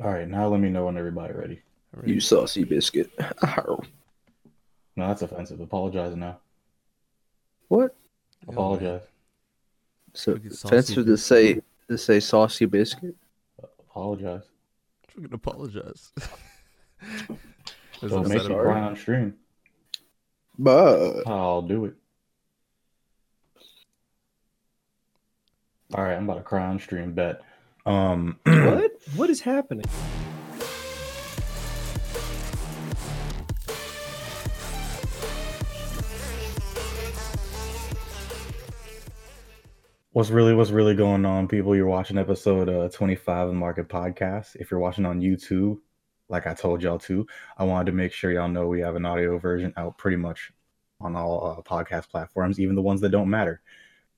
All right, now let me know when everybody ready. You saucy biscuit. No, that's offensive. Apologize now. What? Yo, Apologize. So Freaking saucy offensive to say to say saucy biscuit. Apologize. Freaking apologize. Is So that make set you cry on stream. But I'll do it. All right, I'm about to cry on stream. Bet. Um, What? What is happening? What's really what's really going on, people? You're watching episode uh, 25 of Market Podcast. If you're watching on YouTube, like I told y'all to, I wanted to make sure y'all know we have an audio version out pretty much on all uh, podcast platforms, even the ones that don't matter.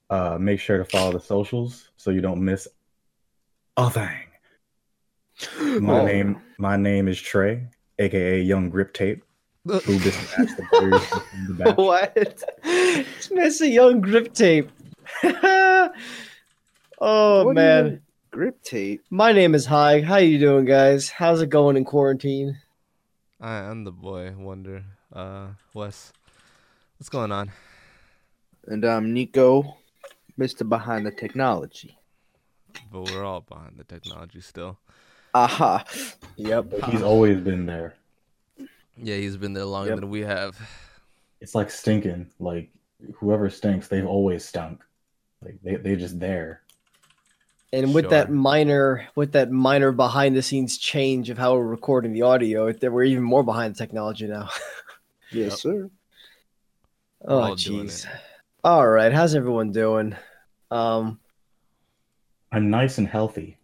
Uh, make sure to follow the socials so you don't miss a thing. My Oh. name, my name is Trey, aka Young Grip Tape. Who dispatched the the what? This man's a young grip tape. oh What man. Grip tape. my name is High. How you doing, guys? How's it going in quarantine? I am the boy wonder. Uh, Wes, what's going on? And I'm Nico, Mr. Behind the Technology. But we're all behind the technology still. Aha. Yep. But he's always been there. Yeah, he's been there longer Yep. than we have. It's like stinking. Like whoever stinks, they've always stunk. Like they they just there. And with that minor, with that minor behind the scenes change of how we're recording the audio, it- we're even more behind the technology now. Yes, Yep. sir. oh jeez. it. All right, how's everyone doing? Um, I'm nice and healthy.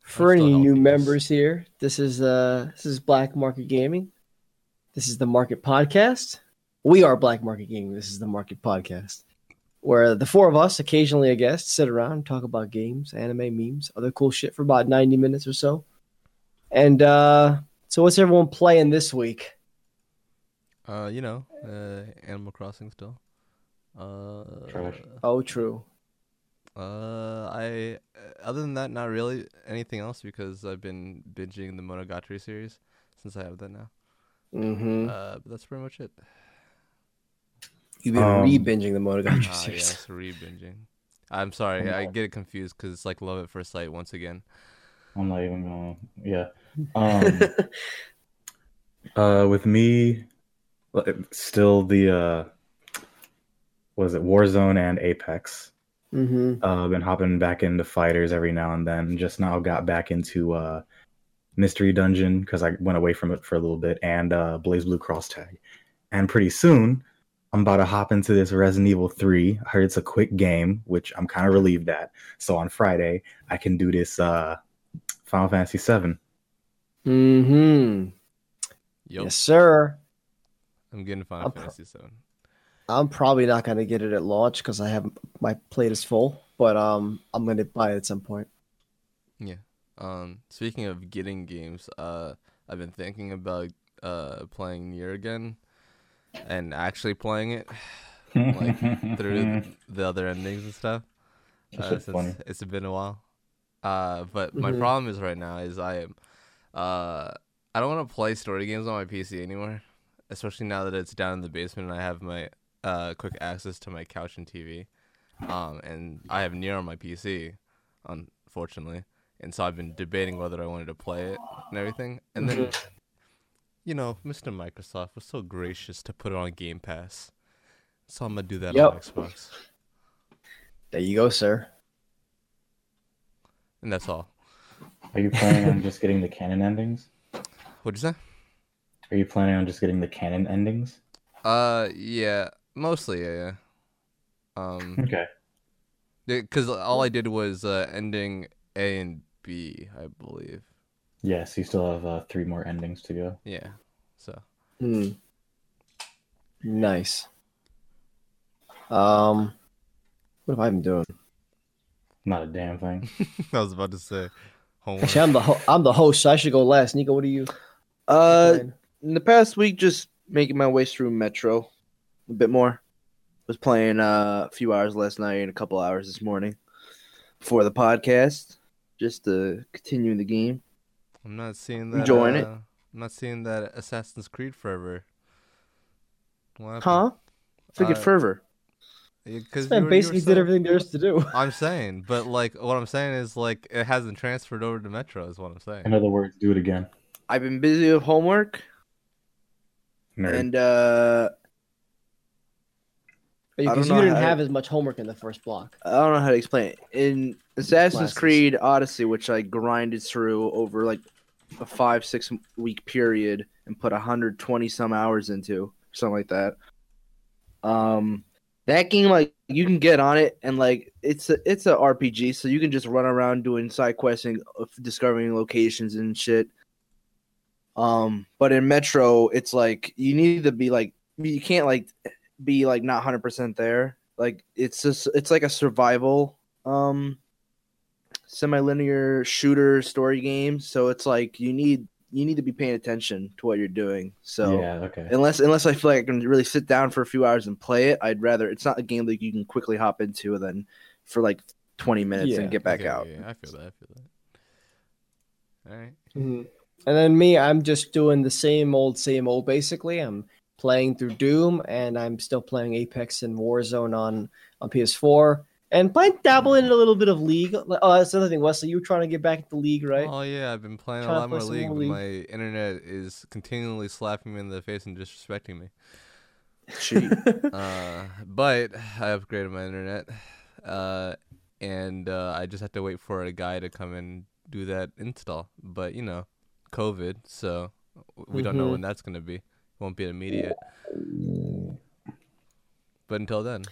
for any new healthy, members here, this is uh this is Black Market Gaming. This is the Market Podcast. We are Black Market Gaming. This is the Market Podcast, where the four of us, occasionally a guest, sit around talk about games, anime, memes, other cool shit for about ninety minutes or so. And uh so, what's everyone playing this week? Uh, you know, uh, Animal Crossing still. Uh, Trash. Oh, true. Uh, I other than that, not really anything else because I've been binging the Monogatari series since I have that now. Mm-hmm. Uh, but that's pretty much it. You've been Um, re-binging the Monogatari Ah, series. yes, re-binging. I'm sorry, I Yeah. get it confused because it's like Love at First Sight once again. I'm not even going. Yeah. Um. uh, with me, still the uh, was it Warzone and Apex. Mm-hmm. Uh, been hopping back into fighters every now and then. Just now got back into uh, Mystery Dungeon because I went away from it for a little bit, and uh, BlazBlue Cross Tag. And pretty soon, I'm about to hop into this Resident Evil 3. I heard it's a quick game, which I'm kind of relieved at. So on Friday, I can do this uh, Final Fantasy 7. Mm-hmm. Yo, Yes, sir. I'm getting Final I'm pro- Fantasy Seven. I'm probably not gonna get it at launch because I have my plate is full, but um, I'm gonna buy it at some point. Yeah. Um, speaking of getting games, uh, I've been thinking about uh playing Nier again, and actually playing it Like, through the other endings and stuff. Uh, since funny. it's been a while. Uh, but my Mhm. problem is right now is I am, uh, I don't want to play story games on my PC anymore, especially now that it's down in the basement and I have my uh quick access to my couch and TV, um, and I have Nier on my PC, unfortunately, and so I've been debating whether I wanted to play it and everything, and then. You know, Mr. Microsoft was so gracious to put it on Game Pass. So I'm gonna do that on Yep. Xbox. There you go, sir. And that's all. Are you planning on just getting the canon endings? What'd you say? Are you planning on just getting the canon endings? Uh, yeah, mostly, yeah. yeah. Um, Okay. because all I did was uh, ending A and B, I believe. Yes, you still have uh, three more endings to go. Yeah. So Hmm. Nice. Um, what have I been doing? Not a damn thing. I was about to say homework. Actually, I'm the ho- I'm the host, so I should go last. Nico, what are you? Uh, in the past week, just making my way through Metro a bit more. Was playing uh, a few hours last night and a couple hours this morning before the podcast, just to continue the game. I'm not seeing that. Enjoying uh, it? I'm not seeing that Assassin's Creed forever. What happened? Huh? Figured Uh, fervor. Because This you you basically did so- everything there is to do. I'm saying, but like what I'm saying is like it hasn't transferred over to Metro. Is what I'm saying. In other words, do it again. I've been busy with homework Nerd. and uh I Because you didn't have as much homework in the first block. I don't know how to explain it. In Assassin's Classes. Creed Odyssey, which I grinded through over like a five, six week period and put 120 some hours into, something like that. Um, that game, like, you can get on it and, like, it's a, it's a RPG, so you can just run around doing side quests and discovering locations and shit. Um, but in Metro, it's like you need to be like, you can't, like, be like not 100% there like it's just it's like a survival um semi-linear shooter story game so it's like you need you need to be paying attention to what you're doing so yeah, okay. unless unless i feel like i can really sit down for a few hours and play it i'd rather it's not a game that you can quickly hop into and then for like 20 minutes Yeah, and get back Okay, out Yeah, I feel that. I feel that. All right. Mhm. And then me, I'm just doing the same old, same old. Basically, I'm playing through Doom, and I'm still playing Apex and Warzone on on PS4, and playing dabbling in a little bit of League. Oh, that's another thing, Wesley. You were trying to get back into League, right? Oh yeah, I've been playing a Trying to lot play more League, more but League. my internet is continually slapping me in the face and disrespecting me. Cheat. uh, but I upgraded my internet, uh, and uh, I just have to wait for a guy to come and do that install. But you know, COVID, so we don't know Mhm. when that's gonna be. Won't be immediate. But until then,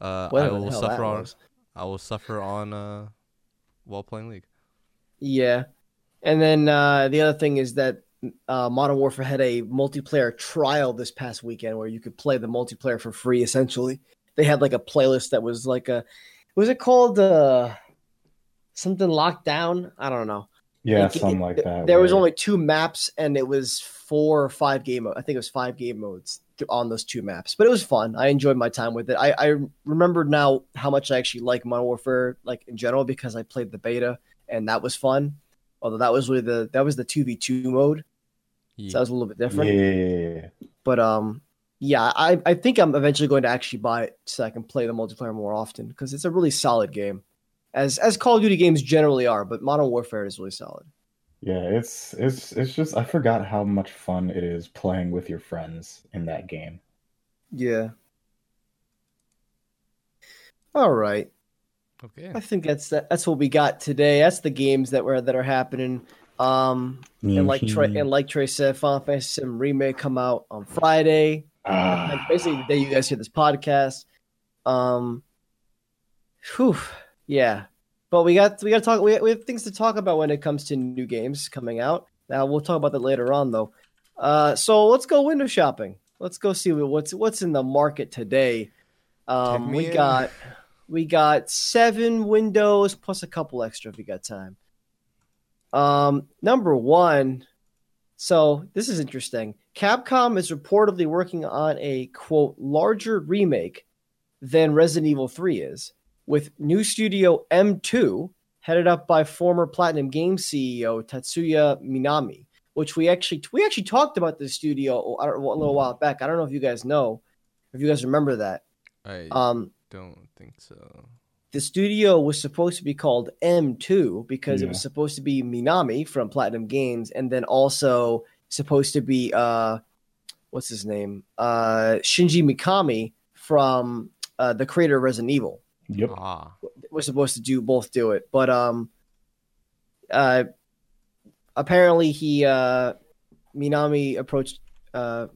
uh, I will suffer on. was. I will suffer on uh, while playing League. Yeah. And then uh, the other thing is that uh, Modern Warfare had a multiplayer trial this past weekend where you could play the multiplayer for free. Essentially, they had like a playlist that was like a, was it called uh, something lockdown? I don't know. Yeah, It- something like that. There was only two maps, and it was four or five game. I think it was five game modes on those two maps, but it was fun. I enjoyed my time with it. I, I remembered now how much I actually like Modern Warfare, like in general, because I played the beta, and that was fun. Although that was really the that was the two v two mode, so that was a little bit Yeah, different. yeah, yeah, yeah. But um, yeah, I I think I'm eventually going to actually buy it so I can play the multiplayer more often because it's a really solid game, as as Call of Duty games generally are. But Modern Warfare is really solid. Yeah, it's it's it's just I forgot how much fun it is playing with your friends in that game. Yeah. All right. Okay. I think that's that, that's what we got today. That's the games that were that are happening. Um, and like Trey and like Trey said, Final Fantasy VII remake come out on Friday. Ah, Like basically the day you guys hear this podcast. Um, whew, yeah. But we got we got to talk. We, we have things to talk about when it comes to new games coming out. Now we'll talk about that later on, though. Uh, so let's go window shopping. Let's go see what's what's in the market today. Um, we in. got we got seven windows plus a couple extra if you got time. Um, number one. So this is interesting. Capcom is reportedly working on a quote larger remake than Resident Evil 3 is, with new studio M2 headed up by former Platinum Games CEO Tatsuya Minami, which we actually we actually talked about this studio a little while back. I don't know if you guys know, if you guys remember that. I Um, don't think so. the studio was supposed to be called M2 because it was supposed to be Minami from Platinum Games and then also supposed to be uh what's his name? Uh Shinji Mikami from uh the creator of Resident Evil. Yep. Ah. Was supposed to do both do it. But um uh apparently he uh Minami approached uh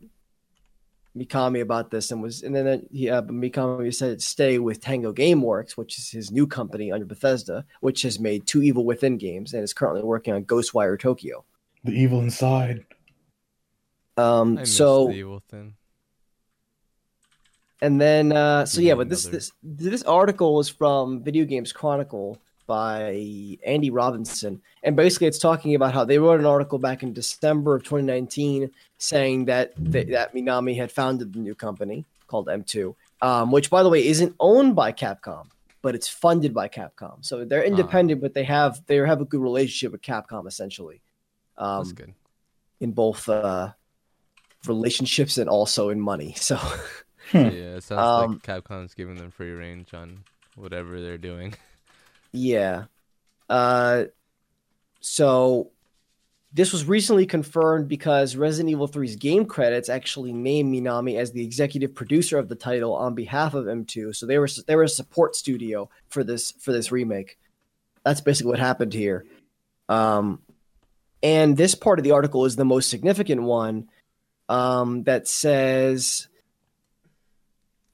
Mikami about this and was and then he uh, Mikami said stay with Tango Gameworks, which is his new company under Bethesda, which has made two Evil Within games and is currently working on Ghostwire Tokyo. The evil inside. Um, I missed so the evil thing. And then uh, so yeah, but this this this article is from Video Games Chronicle by Andy Robinson, and basically it's talking about how they wrote an article back in December of 2019 saying that th- that Minami had founded the new company called M2, um, which by the way isn't owned by Capcom, but it's funded by Capcom. So they're independent, but they have they have a good relationship with Capcom essentially. um, That's good. in both uh, relationships and also in money. So Hmm. Yeah, it sounds Um, like Capcom's giving them free range on whatever they're doing. Yeah. Uh, so this was recently confirmed because Resident Evil 3's game credits actually named Minami as the executive producer of the title on behalf of M2. So they were they were a support studio for this for this remake. That's basically what happened here. Um, and this part of the article is the most significant one um, that says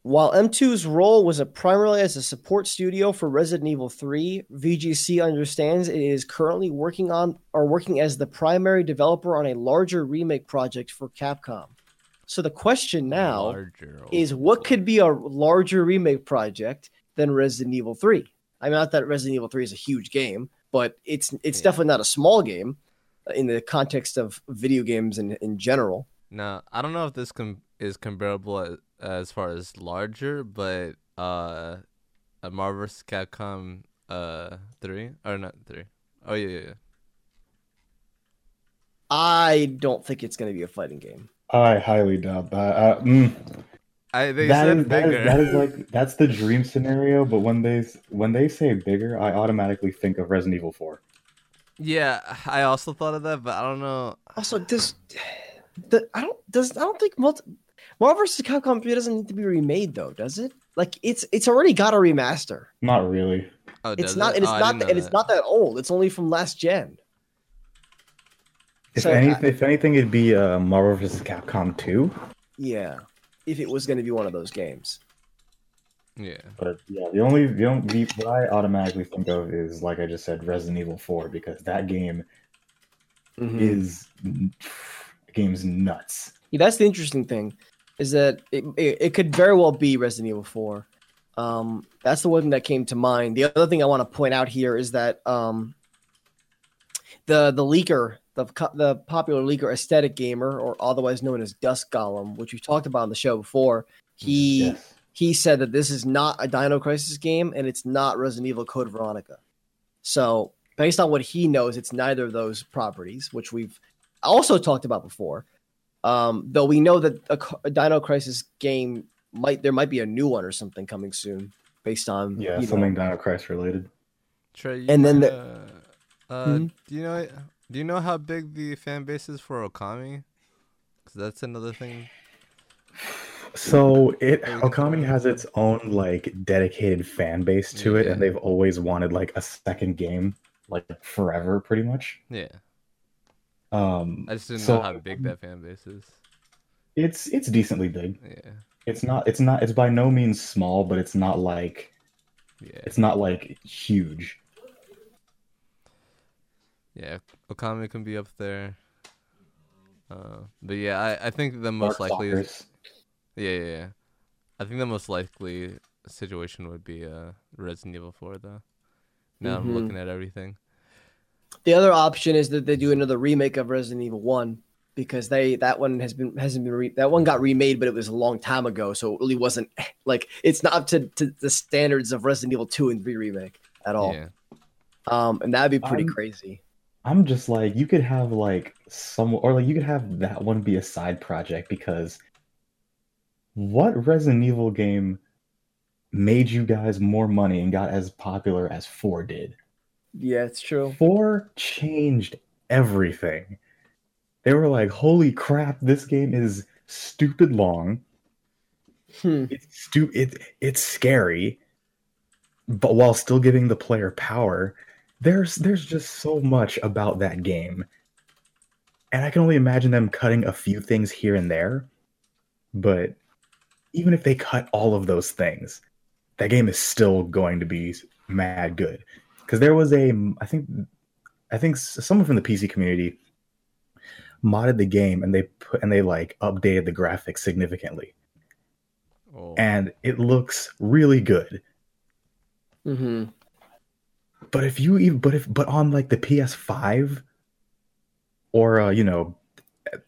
while M2's role was a primarily as a support studio for Resident Evil 3, VGC understands it is currently working on or working as the primary developer on a larger remake project for Capcom. So the question now Larger. Oh is what could be a larger remake project than Resident Evil 3? I mean, not that Resident Evil 3 is a huge game, but it's it's Yeah. definitely not a small game in the context of video games in, in general. Now, I don't know if this com- is comparable as, as far as larger, but uh, a Marvel vs. Capcom uh three or not three. Oh yeah, yeah, yeah. I don't think it's going to be a fighting game. I highly doubt that. Uh, mm, I they that, said is, that, bigger. is, that is like that's the dream scenario. But when they when they say bigger, I automatically think of Resident Evil Four. yeah, I also thought of that, but I don't know. Also, does the I don't does I don't think multi, Marvel vs. Capcom 3 doesn't need to be remade though, does it? Like it's it's already got a remaster. Not really. Oh, It's does not it? and it's Oh, not didn't and it's that. not that old. It's only from last gen. If So, any, I- if anything, it'd be uh, Marvel vs. Capcom Two. Yeah, if it was going to be one of those games. Yeah, But yeah, the only the only the, what I automatically think of is like I just said, Resident Evil Four, because that game Mm-hmm. is game's nuts. Yeah, that's the interesting thing, is that it, it, it could very well be Resident Evil 4. Um, that's the one thing that came to mind. The other thing I want to point out here is that um, the the leaker, the the popular leaker Aesthetic Gamer, or otherwise known as Dusk Golem, which we've talked about on the show before, he Yes. he said that this is not a Dino Crisis game and it's not Resident Evil Code Veronica. So, based on what he knows, it's neither of those properties, which we've also talked about before. Um, though we know that a, a Dino Crisis game might there might be a new one or something coming soon, based on Yeah, you know- something Dino Crisis related. Trey. You And then the- uh, uh, Mhm. do you know do you know how big the fan base is for Okami? Because that's another thing. So it Or we can Okami has its own like dedicated fan base to it, and they've always wanted like a second game, like forever, pretty much. Yeah, Um, I just didn't so know how big that fan base is. it's it's decently big. Yeah, It's not it's not it's by no means small, but it's not like yeah, it's not like huge. yeah. Okami can be up there. Uh, but yeah, I, I think the most Dark likely is yeah, yeah, yeah. I think the most likely situation would be uh Resident Evil 4 though. Now Mhm. I'm looking at everything. The other option is that they do another remake of Resident Evil One because they that one has been hasn't been re, that one got remade, but it was a long time ago, so it really wasn't like it's not up to, to the standards of Resident Evil Two and Three remake at all. Yeah, Um, and that'd be pretty Um, crazy. I'm just like you could have like some or like you could have that one be a side project because what Resident Evil game made you guys more money and got as popular as 4 did? Yeah, it's true. 4 changed everything. They were like, "Holy crap, this game is stupid long. Hmm. It's stu- it, it's scary, but while still giving the player power." There's there's just so much about that game. And I can only imagine them cutting a few things here and there. But even if they cut all of those things, that game is still going to be mad good. Because there was a, I think, I think someone from the PC community modded the game and they put and they like updated the graphics significantly, oh, and it looks really good. hmm But if you even, but if, but on like the PS5 or uh, you know,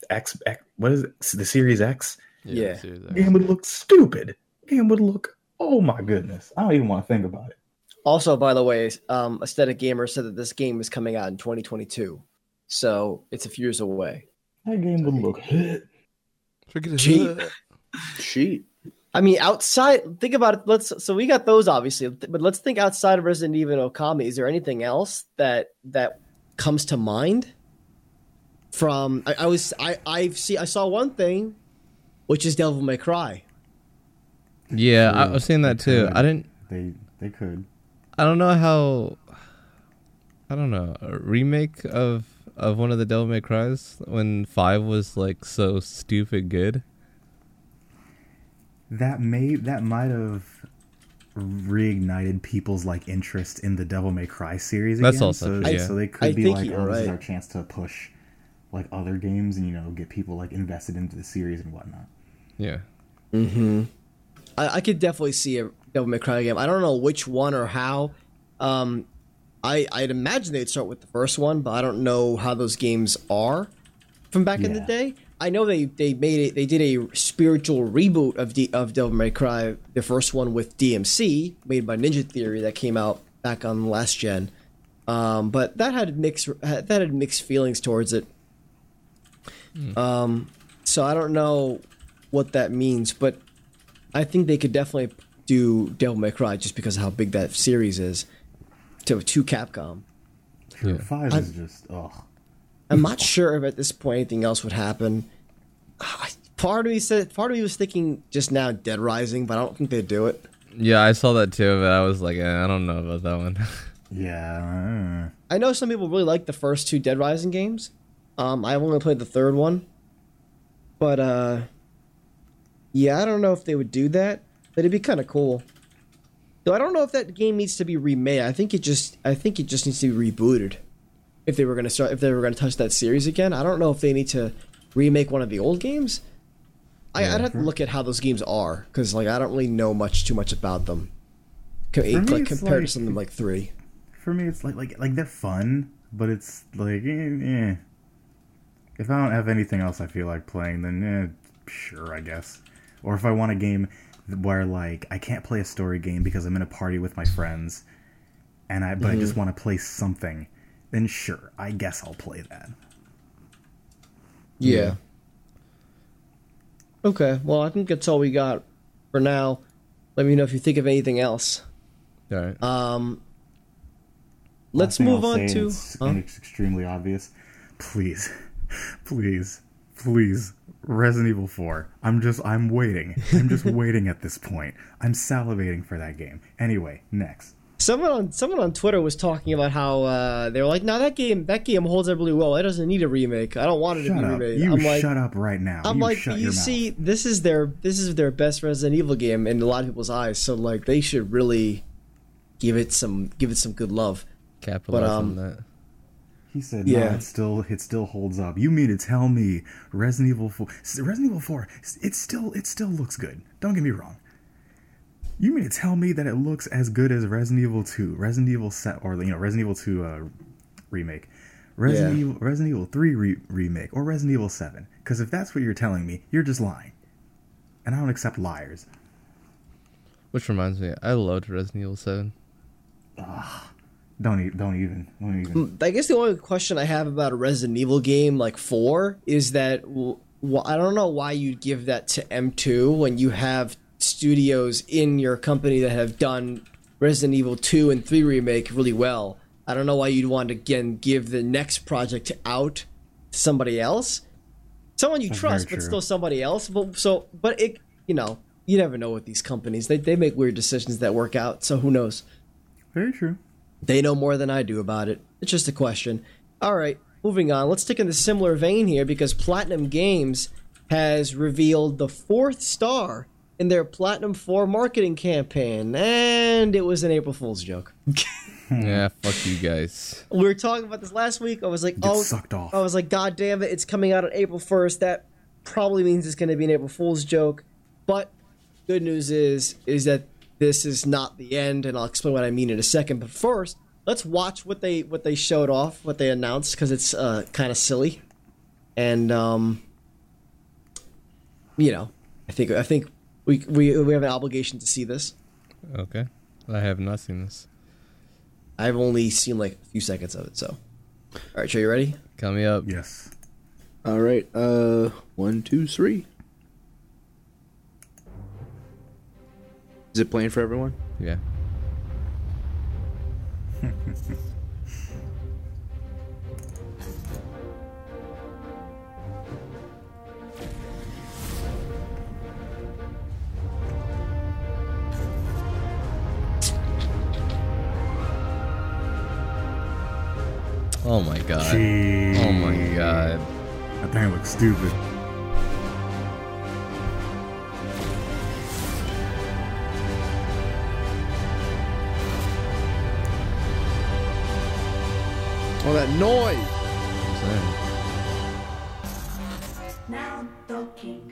X, X, what is it, the Series X, yeah. seriously. the game would look stupid. The game would look, oh my goodness, I don't even want to think about it. Also, by the way, um, Aesthetic Gamer said that this game is coming out in 2022. so it's a few years away. That game would look hit. Forget it. Cheap. I mean, outside, think about it. Let's so we got those obviously, but let's think outside of Resident Evil and Okami. Is there anything else that that comes to mind? From I, I was I I see I saw one thing, which is Devil May Cry. Yeah, I was seeing that too. could. I didn't. They they could. I don't know how. I don't know a remake of of one of the Devil May Cries when five was like so stupid good. That may that might have reignited people's like interest in the Devil May Cry series again. That's also so, true, yeah. so they could I be like, you're oh, this is our chance to push like other games and you know get people like invested into the series and whatnot. Yeah. Mm-hmm. I, I could definitely see a Devil May Cry game. I don't know which one or how. Um, I I'd imagine they'd start with the first one, but I don't know how those games are from back in the day. I know they they made it. They did a spiritual reboot of D, of Devil May Cry, the first one with DMC, made by Ninja Theory, that came out back on the last gen. Um, but that had mixed that had mixed feelings towards it. Um, so I don't know what that means, but I think they could definitely do Devil May Cry just because of how big that series is to to Capcom. Yeah. five I- is just ugh. I'm not sure if at this point anything else would happen. Part of me said, part of me was thinking just now Dead Rising, but I don't think they'd do it. Yeah, I saw that too, but I was like, eh, I don't know about that one. Yeah. I know some people really like the first two Dead Rising games. Um, I've only played the third one, but uh, yeah, I don't know if they would do that, but it'd be kind of cool. Though I don't know if that game needs to be remade. I think it just, I think it just needs to be rebooted. If they were gonna start, if they were gonna touch that series again, I don't know if they need to remake one of the old games. I, Yeah. I'd have to look at how those games are because, like, I don't really know much too much about them. Co- me, like compared like- to something like three. For me, it's like like like they're fun, but it's like eh, eh. If I don't have anything else I feel like playing, then eh, sure, I guess. Or if I want a game where like I can't play a story game because I'm in a party with my friends, and I but I just want to play something, then sure, I guess I'll play that. Yeah. Okay. Well, I think that's all we got for now. Let me know if you think of anything else. All right. Um, let's move I'll on to. It's, Huh? and it's extremely obvious. Please, please, please, Resident Evil 4. I'm just, I'm waiting. I'm just waiting at this point. I'm salivating for that game. Anyway, next. Someone on someone on Twitter was talking about how uh, they were like, "No, that game that game holds up really well. It doesn't need a remake. I don't want it to Shut be up. remade." You I'm like, shut up right now. I'm you like, shut you see, mouth. this is their this is their best Resident Evil game in a lot of people's eyes. So like, they should really give it some give it some good love. Capitalize um, on that. He said, Yeah. It still, it still holds up." You mean to tell me Resident Evil 4? Resident Evil 4, it still, it still looks good. Don't get me wrong. You mean to tell me that it looks as good as Resident Evil 2, Resident Evil set, or you know, Resident Evil 2 uh, remake, Resident Yeah. Evil, Resident Evil 3 re- remake, or Resident Evil 7? Because if that's what you're telling me, you're just lying, and I don't accept liars. Which reminds me, I loved Resident Evil Seven. Don't, e- don't even, don't even. Hmm, I guess the only question I have about a Resident Evil game like four is that I don't know why you'd give that to M2 when you have studios in your company that have done Resident Evil 2 and 3 remake really well. I don't know why you'd want to again give the next project out to somebody else. Someone you That's trust, but still somebody else. But so, but it, you know, you never know with these companies. They they make weird decisions that work out. So who knows? Very true. They know more than I do about it. It's just a question. All right, moving on. Let's stick in the similar vein here because Platinum Games has revealed the fourth star in their Platinum 4 marketing campaign, and it was an April Fool's joke. Yeah, fuck you guys. We were talking about this last week. I was like, Get oh, sucked off. I was like, God damn it, it's coming out on April 1st. That probably means it's going to be an April Fool's joke. But good news is, is that this is not the end, and I'll explain what I mean in a second. But first, let's watch what they what they showed off, what they announced, because it's uh, kind of silly, and um, you know, I think I think we we we have an obligation to see this. Okay. I have not seen this. I've only seen like a few seconds of it, so All right, Joe, you ready? Count me up. Yes. All right. Uh, one, two, three. Is it playing for everyone? Yeah. Oh my god. Oh my god. That thing looks stupid. Oh, that noise! Now docking.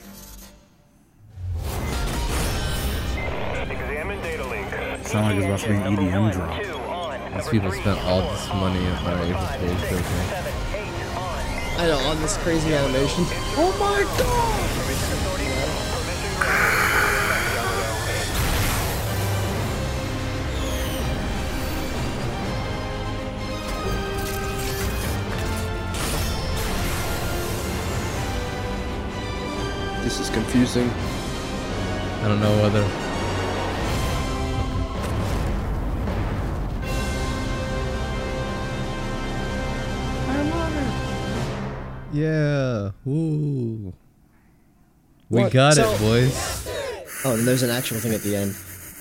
Examine data link. Sound like it's about to be an EDM drop. These people spent all this money on our April Fool's joke. man. Seven, eight, on. I know on this crazy animation. Oh my god! This is confusing. I don't know whether. Yeah. Woo. We What? got So- it, boys. Oh, and there's an actual thing at the end.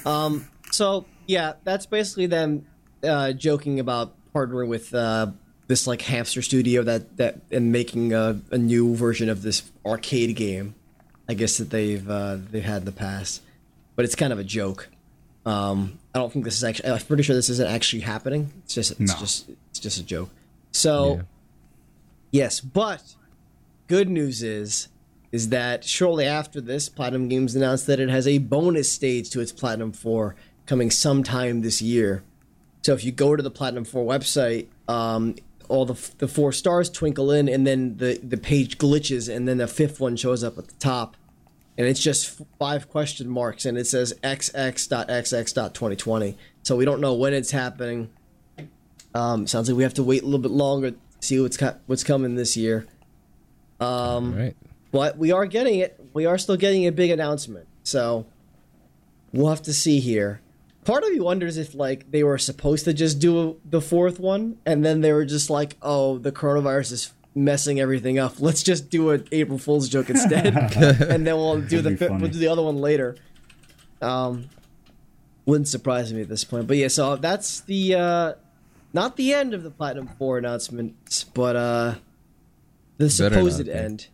Um, so yeah, that's basically them uh, joking about partnering with uh, this like hamster studio that that and making a, a new version of this arcade game. I guess that they've uh, they've had in the past, but it's kind of a joke. Um, I don't think this is actually. I'm pretty sure this isn't actually happening. It's just it's No. just it's just a joke. So. Yeah. Yes, but good news is is that shortly after this, Platinum Games announced that it has a bonus stage to its Platinum 4 coming sometime this year. So if you go to the Platinum 4 website, um, all the, the four stars twinkle in, and then the, the page glitches, and then the fifth one shows up at the top. And it's just five question marks, and it says xx.xx.2020. So we don't know when it's happening. Um, sounds like we have to wait a little bit longer to see what's co- what's coming this year. Um, right. but we are getting it. We are still getting a big announcement. So we'll have to see here. Part of me wonders if like they were supposed to just do the fourth one, and then they were just like, "Oh, the coronavirus is messing everything up. Let's just do an April Fool's joke instead, and then we'll do the That'd be fi- we'll do the other one later." Um, wouldn't surprise me at this point. But yeah, so that's the uh, not the end of the Platinum Four announcements, but uh, the Better not supposed be. end.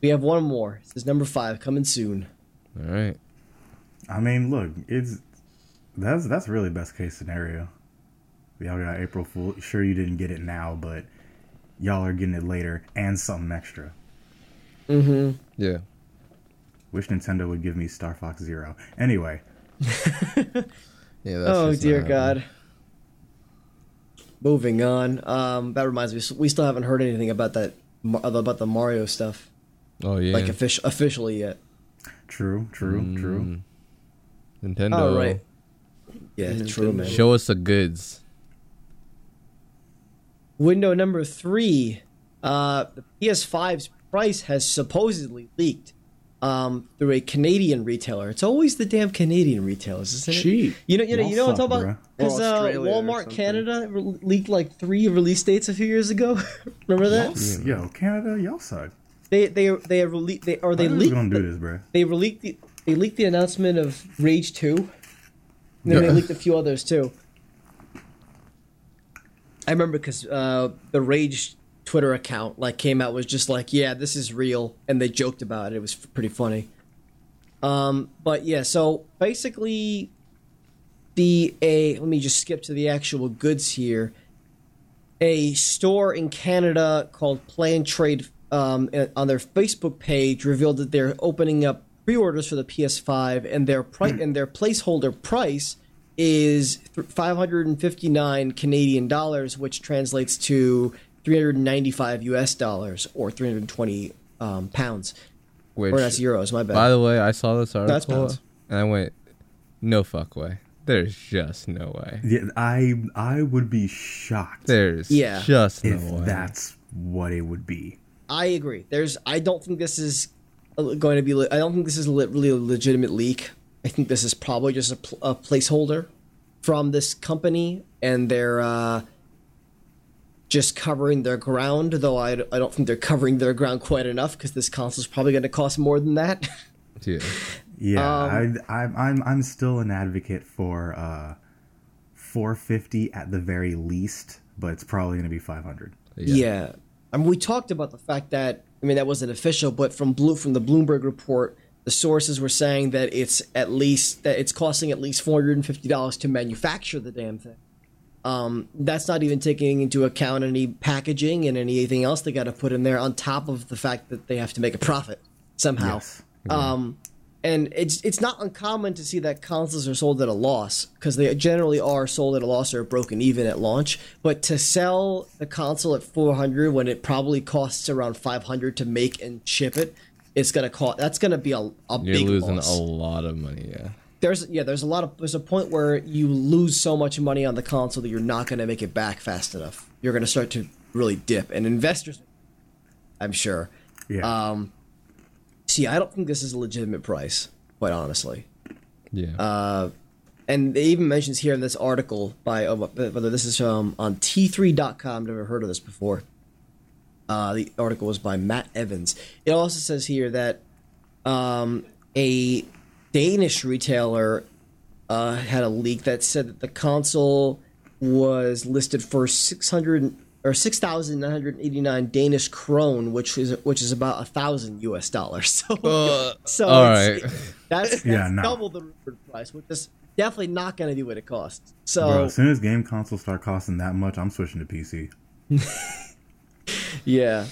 We have one more. This is number five coming soon. All right. I mean, look, it's that's that's really best case scenario. Y'all got April Fool. Sure, you didn't get it now, but y'all are getting it later and something extra. Mm-hmm. Yeah. Wish Nintendo would give me Star Fox Zero. Anyway, Yeah. That's Oh dear God. Moving on. Um, that reminds me, we still haven't heard anything about that about the Mario stuff. Oh yeah. like offic- officially yet. true, true, true. Mm. Nintendo. Oh right. Yeah, Nintendo. true, man. Show us the goods. Window number three. Uh, the PS5's price has supposedly leaked um, through a Canadian retailer. It's always the damn Canadian retailers, isn't it? Cheap. You know, you know, Y'all you know what I'm talking about? Because uh, Walmart. Canada re- leaked like three release dates a few years ago. Remember that? S- Yo, Canada, y'all suck. They they they have rele- they or they Why leaked gonna the- do this, bro? they leaked the they leaked the announcement of Rage Two. And then they leaked a few others too. I remember because uh, the Rage Twitter account like came out was just like, yeah, this is real, and they joked about it. It was f- pretty funny. Um, but yeah, so basically, the a let me just skip to the actual goods here. A store in Canada called Play and Trade um, on their Facebook page revealed that they're opening up pre-orders for the PS5, and their price and their placeholder price is 559 Canadian dollars, which translates to 395 US dollars or 320 um, pounds. Which, or that's euros. My bad. by the way, I saw this article That's and I went, no fuck way. There's just no way. Yeah, I I would be shocked There's Yeah. just no if way. that's what it would be. I agree. There's. I don't think this is going to be. le- I don't think this is li- really a legitimate leak. I think this is probably just a, pl- a placeholder from this company, and they're uh, just covering their ground. Though I, I don't think they're covering their ground quite enough because this console is probably going to cost more than that. Yeah. Yeah, Um, I, I'm I'm I'm still an advocate for uh, 450 at the very least, but it's probably going to be 500. Yeah. I mean, we talked about the fact that I mean that wasn't official, but from blue from the Bloomberg report, the sources were saying that it's at least that it's costing at least four hundred and fifty dollars to manufacture the damn thing. Um, that's not even taking into account any packaging and anything else they got to put in there on top of the fact that they have to make a profit somehow. Yes. Um, and it's it's not uncommon to see that consoles are sold at a loss because they generally are sold at a loss or broken even at launch. But to sell a console at 400 when it probably costs around 500 to make and ship it, it's gonna cost. That's gonna be a, a You're big losing loss. a lot of money. Yeah. There's yeah, there's a lot of there's a point where you lose so much money on the console that you're not gonna make it back fast enough. You're gonna start to really dip, and investors, I'm sure. Yeah. Um, see, I don't think this is a legitimate price, quite honestly. Yeah. Uh, and it even mentions here in this article by uh, whether this is um, on T3.com. Never heard of this before. Uh, the article was by Matt Evans. It also says here that um, a Danish retailer uh, had a leak that said that the console was listed for six hundred or six thousand nine hundred eighty nine Danish krone, which is which is about a thousand U.S. dollars. So, Uh, so all it's- right. that's, that's Yeah, no. double the rumored price, which is definitely not going to be what it costs. So Bro, as soon as game consoles start costing that much, I'm switching to PC. yeah.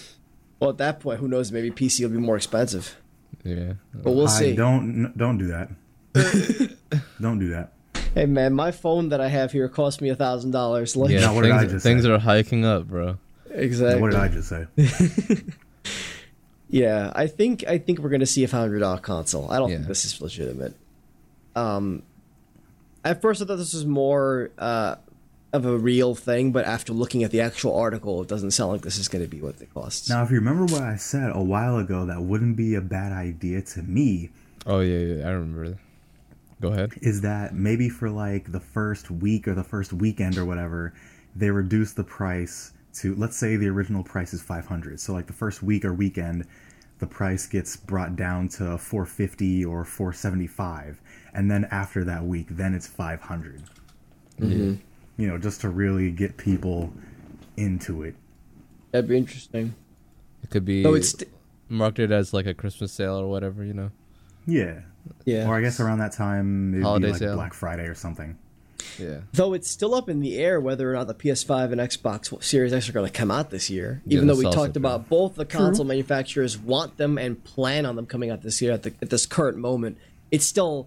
Well, at that point, who knows? Maybe PC will be more expensive, yeah. but we'll I see. don't don't do that. don't do that. Hey man, my phone that I have here cost me a thousand dollars. Like Yeah. Now, what did I things things are hiking up, bro. exactly. What did I just say? Yeah, I think I think we're gonna see a hundred dollar console. I don't think this is legitimate. Um, at first I thought this was more uh, of a real thing, but after looking at the actual article, it doesn't sound like this is gonna be what it costs. Now, if you remember what I said a while ago, that wouldn't be a bad idea to me. Oh yeah, yeah. I remember. Go ahead. Is that maybe for like the first week or the first weekend or whatever, they reduce the price to let's say the original price is 500. So like the first week or weekend, the price gets brought down to 450 or 475, and then after that week, then it's 500. Mm-hmm. You know, just to really get people into it. That'd be interesting. It could be Though it's st- marketed as like a Christmas sale or whatever. You know. Yeah. Yeah. Or I guess around that time it'd Holiday be like sale. Black Friday or something. Yeah. Though it's still up in the air whether or not the PS5 and Xbox Series X are going to come out this year. Yeah, Even though that's we also talked true. about both the console manufacturers want them and plan on them coming out this year at, the, at this current moment, it's still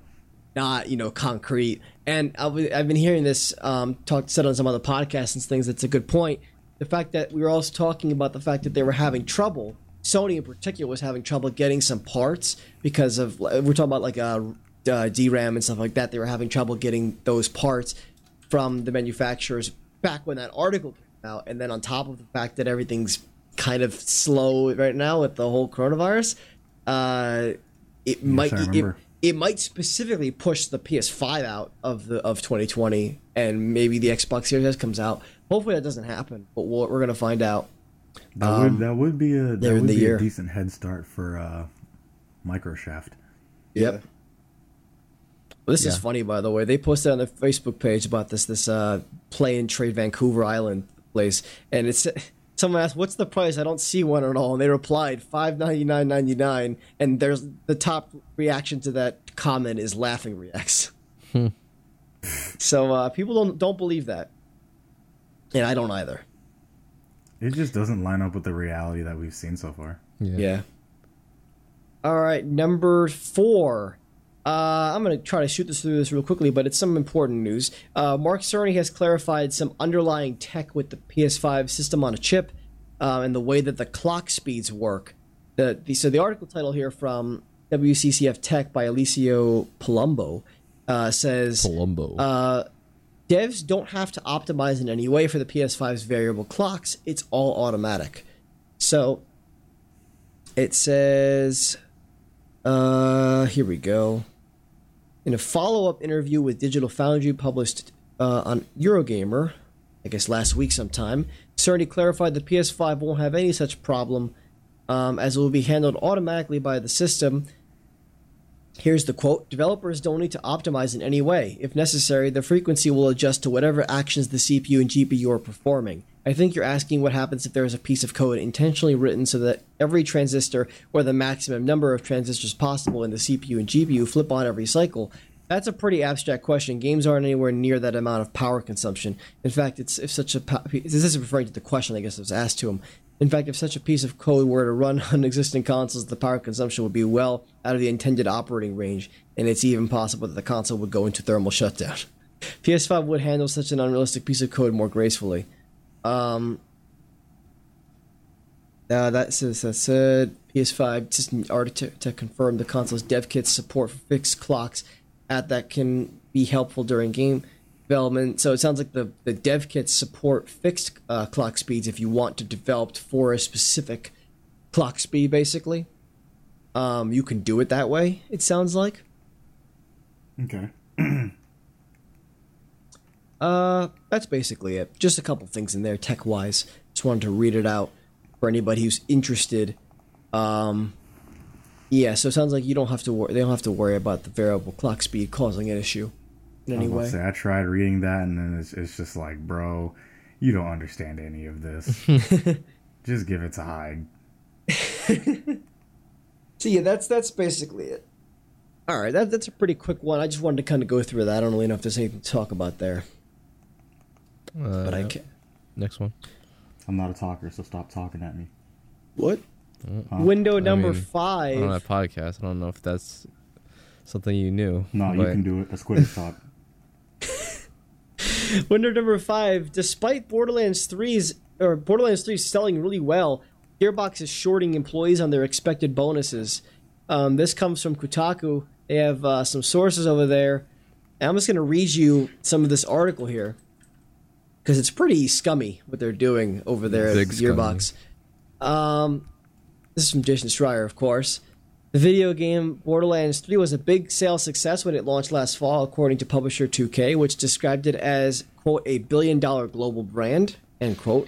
not you know concrete. And I've been hearing this um, talked said on some other podcasts and things. That's a good point. The fact that we were also talking about the fact that they were having trouble. Sony in particular was having trouble getting some parts because of we're talking about like a, uh, DRAM and stuff like that. They were having trouble getting those parts from the manufacturers back when that article came out, and then on top of the fact that everything's kind of slow right now with the whole coronavirus, uh, it might it, it might specifically push the PS5 out of the of 2020, and maybe the Xbox Series S comes out. Hopefully that doesn't happen, but we'll, we're gonna find out. That Um, would that would be a that would be year. a decent head start for uh, Microshaft. Yep. This is funny, by the way. They posted on their Facebook page about this this uh, play and trade Vancouver Island place, and it's someone asked, "What's the price?" I don't see one at all, and they replied five ninety nine ninety nine, and there's the top reaction to that comment is laughing reacts. so uh, people don't don't believe that, and I don't either. It just doesn't line up with the reality that we've seen so far. Yeah. Yeah. All right, number four. Uh, I'm going to try to shoot this through this real quickly, but it's some important news. Uh, Mark Cerny has clarified some underlying tech with the PS5 system on a chip uh, and the way that the clock speeds work. The, the, so the article title here from WCCF Tech by Alessio Palumbo uh, says Columbo. Devs don't have to optimize in any way for the PS5's variable clocks. It's all automatic. So it says, uh, here we go. In a follow up interview with Digital Foundry published uh, on Eurogamer, I guess last week sometime, Cerny clarified the PS5 won't have any such problem um, as it will be handled automatically by the system. Here's the quote Developers don't need to optimize in any way. If necessary, the frequency will adjust to whatever actions the CPU and GPU are performing. I think you're asking what happens if there is a piece of code intentionally written so that every transistor or the maximum number of transistors possible in the CPU and GPU flip on every cycle. That's a pretty abstract question. Games aren't anywhere near that amount of power consumption. In fact, it's if such a po- this is referring to the question I guess that was asked to him. In fact, if such a piece of code were to run on existing consoles, the power consumption would be well out of the intended operating range, and it's even possible that the console would go into thermal shutdown. PS5 would handle such an unrealistic piece of code more gracefully. Um, uh, that says that said PS5 system to, to confirm the console's dev kits support for fixed clocks at that can be helpful during game development. So it sounds like the, the dev kits support fixed uh, clock speeds if you want to develop for a specific clock speed, basically. Um, you can do it that way, it sounds like. Okay. Uh, that's basically it. Just a couple things in there, tech wise. Just wanted to read it out for anybody who's interested. Um, yeah, so it sounds like you don't have to worry. They don't have to worry about the variable clock speed causing an issue in I, any was about way. say, I tried reading that, and then it's, it's just like, bro, you don't understand any of this. just give it to Hyde. So yeah, that's that's basically it. All right, that, that's a pretty quick one. I just wanted to kind of go through that. I don't really know if there's anything to talk about there, Uh, but I can. Next one. I'm not a talker, so stop talking at me. What? Huh? Window I number mean, five. On that podcast, I don't know if that's something you knew. No, you can do it. That's quick talk. Window number five. Despite Borderlands 3's or Borderlands 3 selling really well, Gearbox is shorting employees on their expected bonuses. Um, this comes from Kotaku. They have uh, some sources over there. And I'm just going to read you some of this article here because it's pretty scummy what they're doing over there Big at Gearbox. Um, this is from Jason Schreier, of course. The video game Borderlands 3 was a big sales success when it launched last fall, according to publisher 2K, which described it as, quote, a billion dollar global brand, end quote.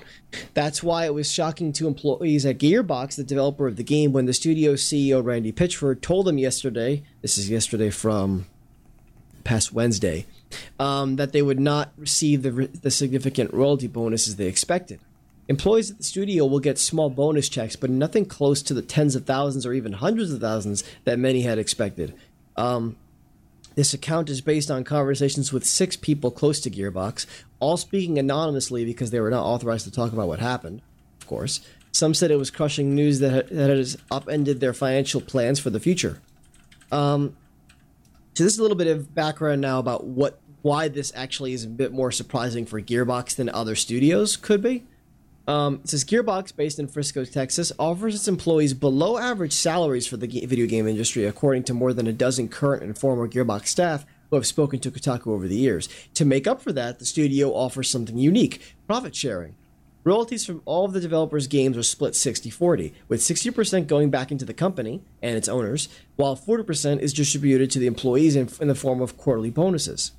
That's why it was shocking to employees at Gearbox, the developer of the game, when the studio's CEO Randy Pitchford told them yesterday, this is yesterday from past Wednesday, um, that they would not receive the, the significant royalty bonuses they expected. Employees at the studio will get small bonus checks, but nothing close to the tens of thousands or even hundreds of thousands that many had expected. Um, this account is based on conversations with six people close to Gearbox, all speaking anonymously because they were not authorized to talk about what happened, of course. Some said it was crushing news that, that has upended their financial plans for the future. Um, so this is a little bit of background now about what why this actually is a bit more surprising for Gearbox than other studios could be. Um, it says Gearbox, based in Frisco, Texas, offers its employees below average salaries for the video game industry, according to more than a dozen current and former Gearbox staff who have spoken to Kotaku over the years. To make up for that, the studio offers something unique profit sharing. Royalties from all of the developers' games are split 60 40, with 60% going back into the company and its owners, while 40% is distributed to the employees in, in the form of quarterly bonuses.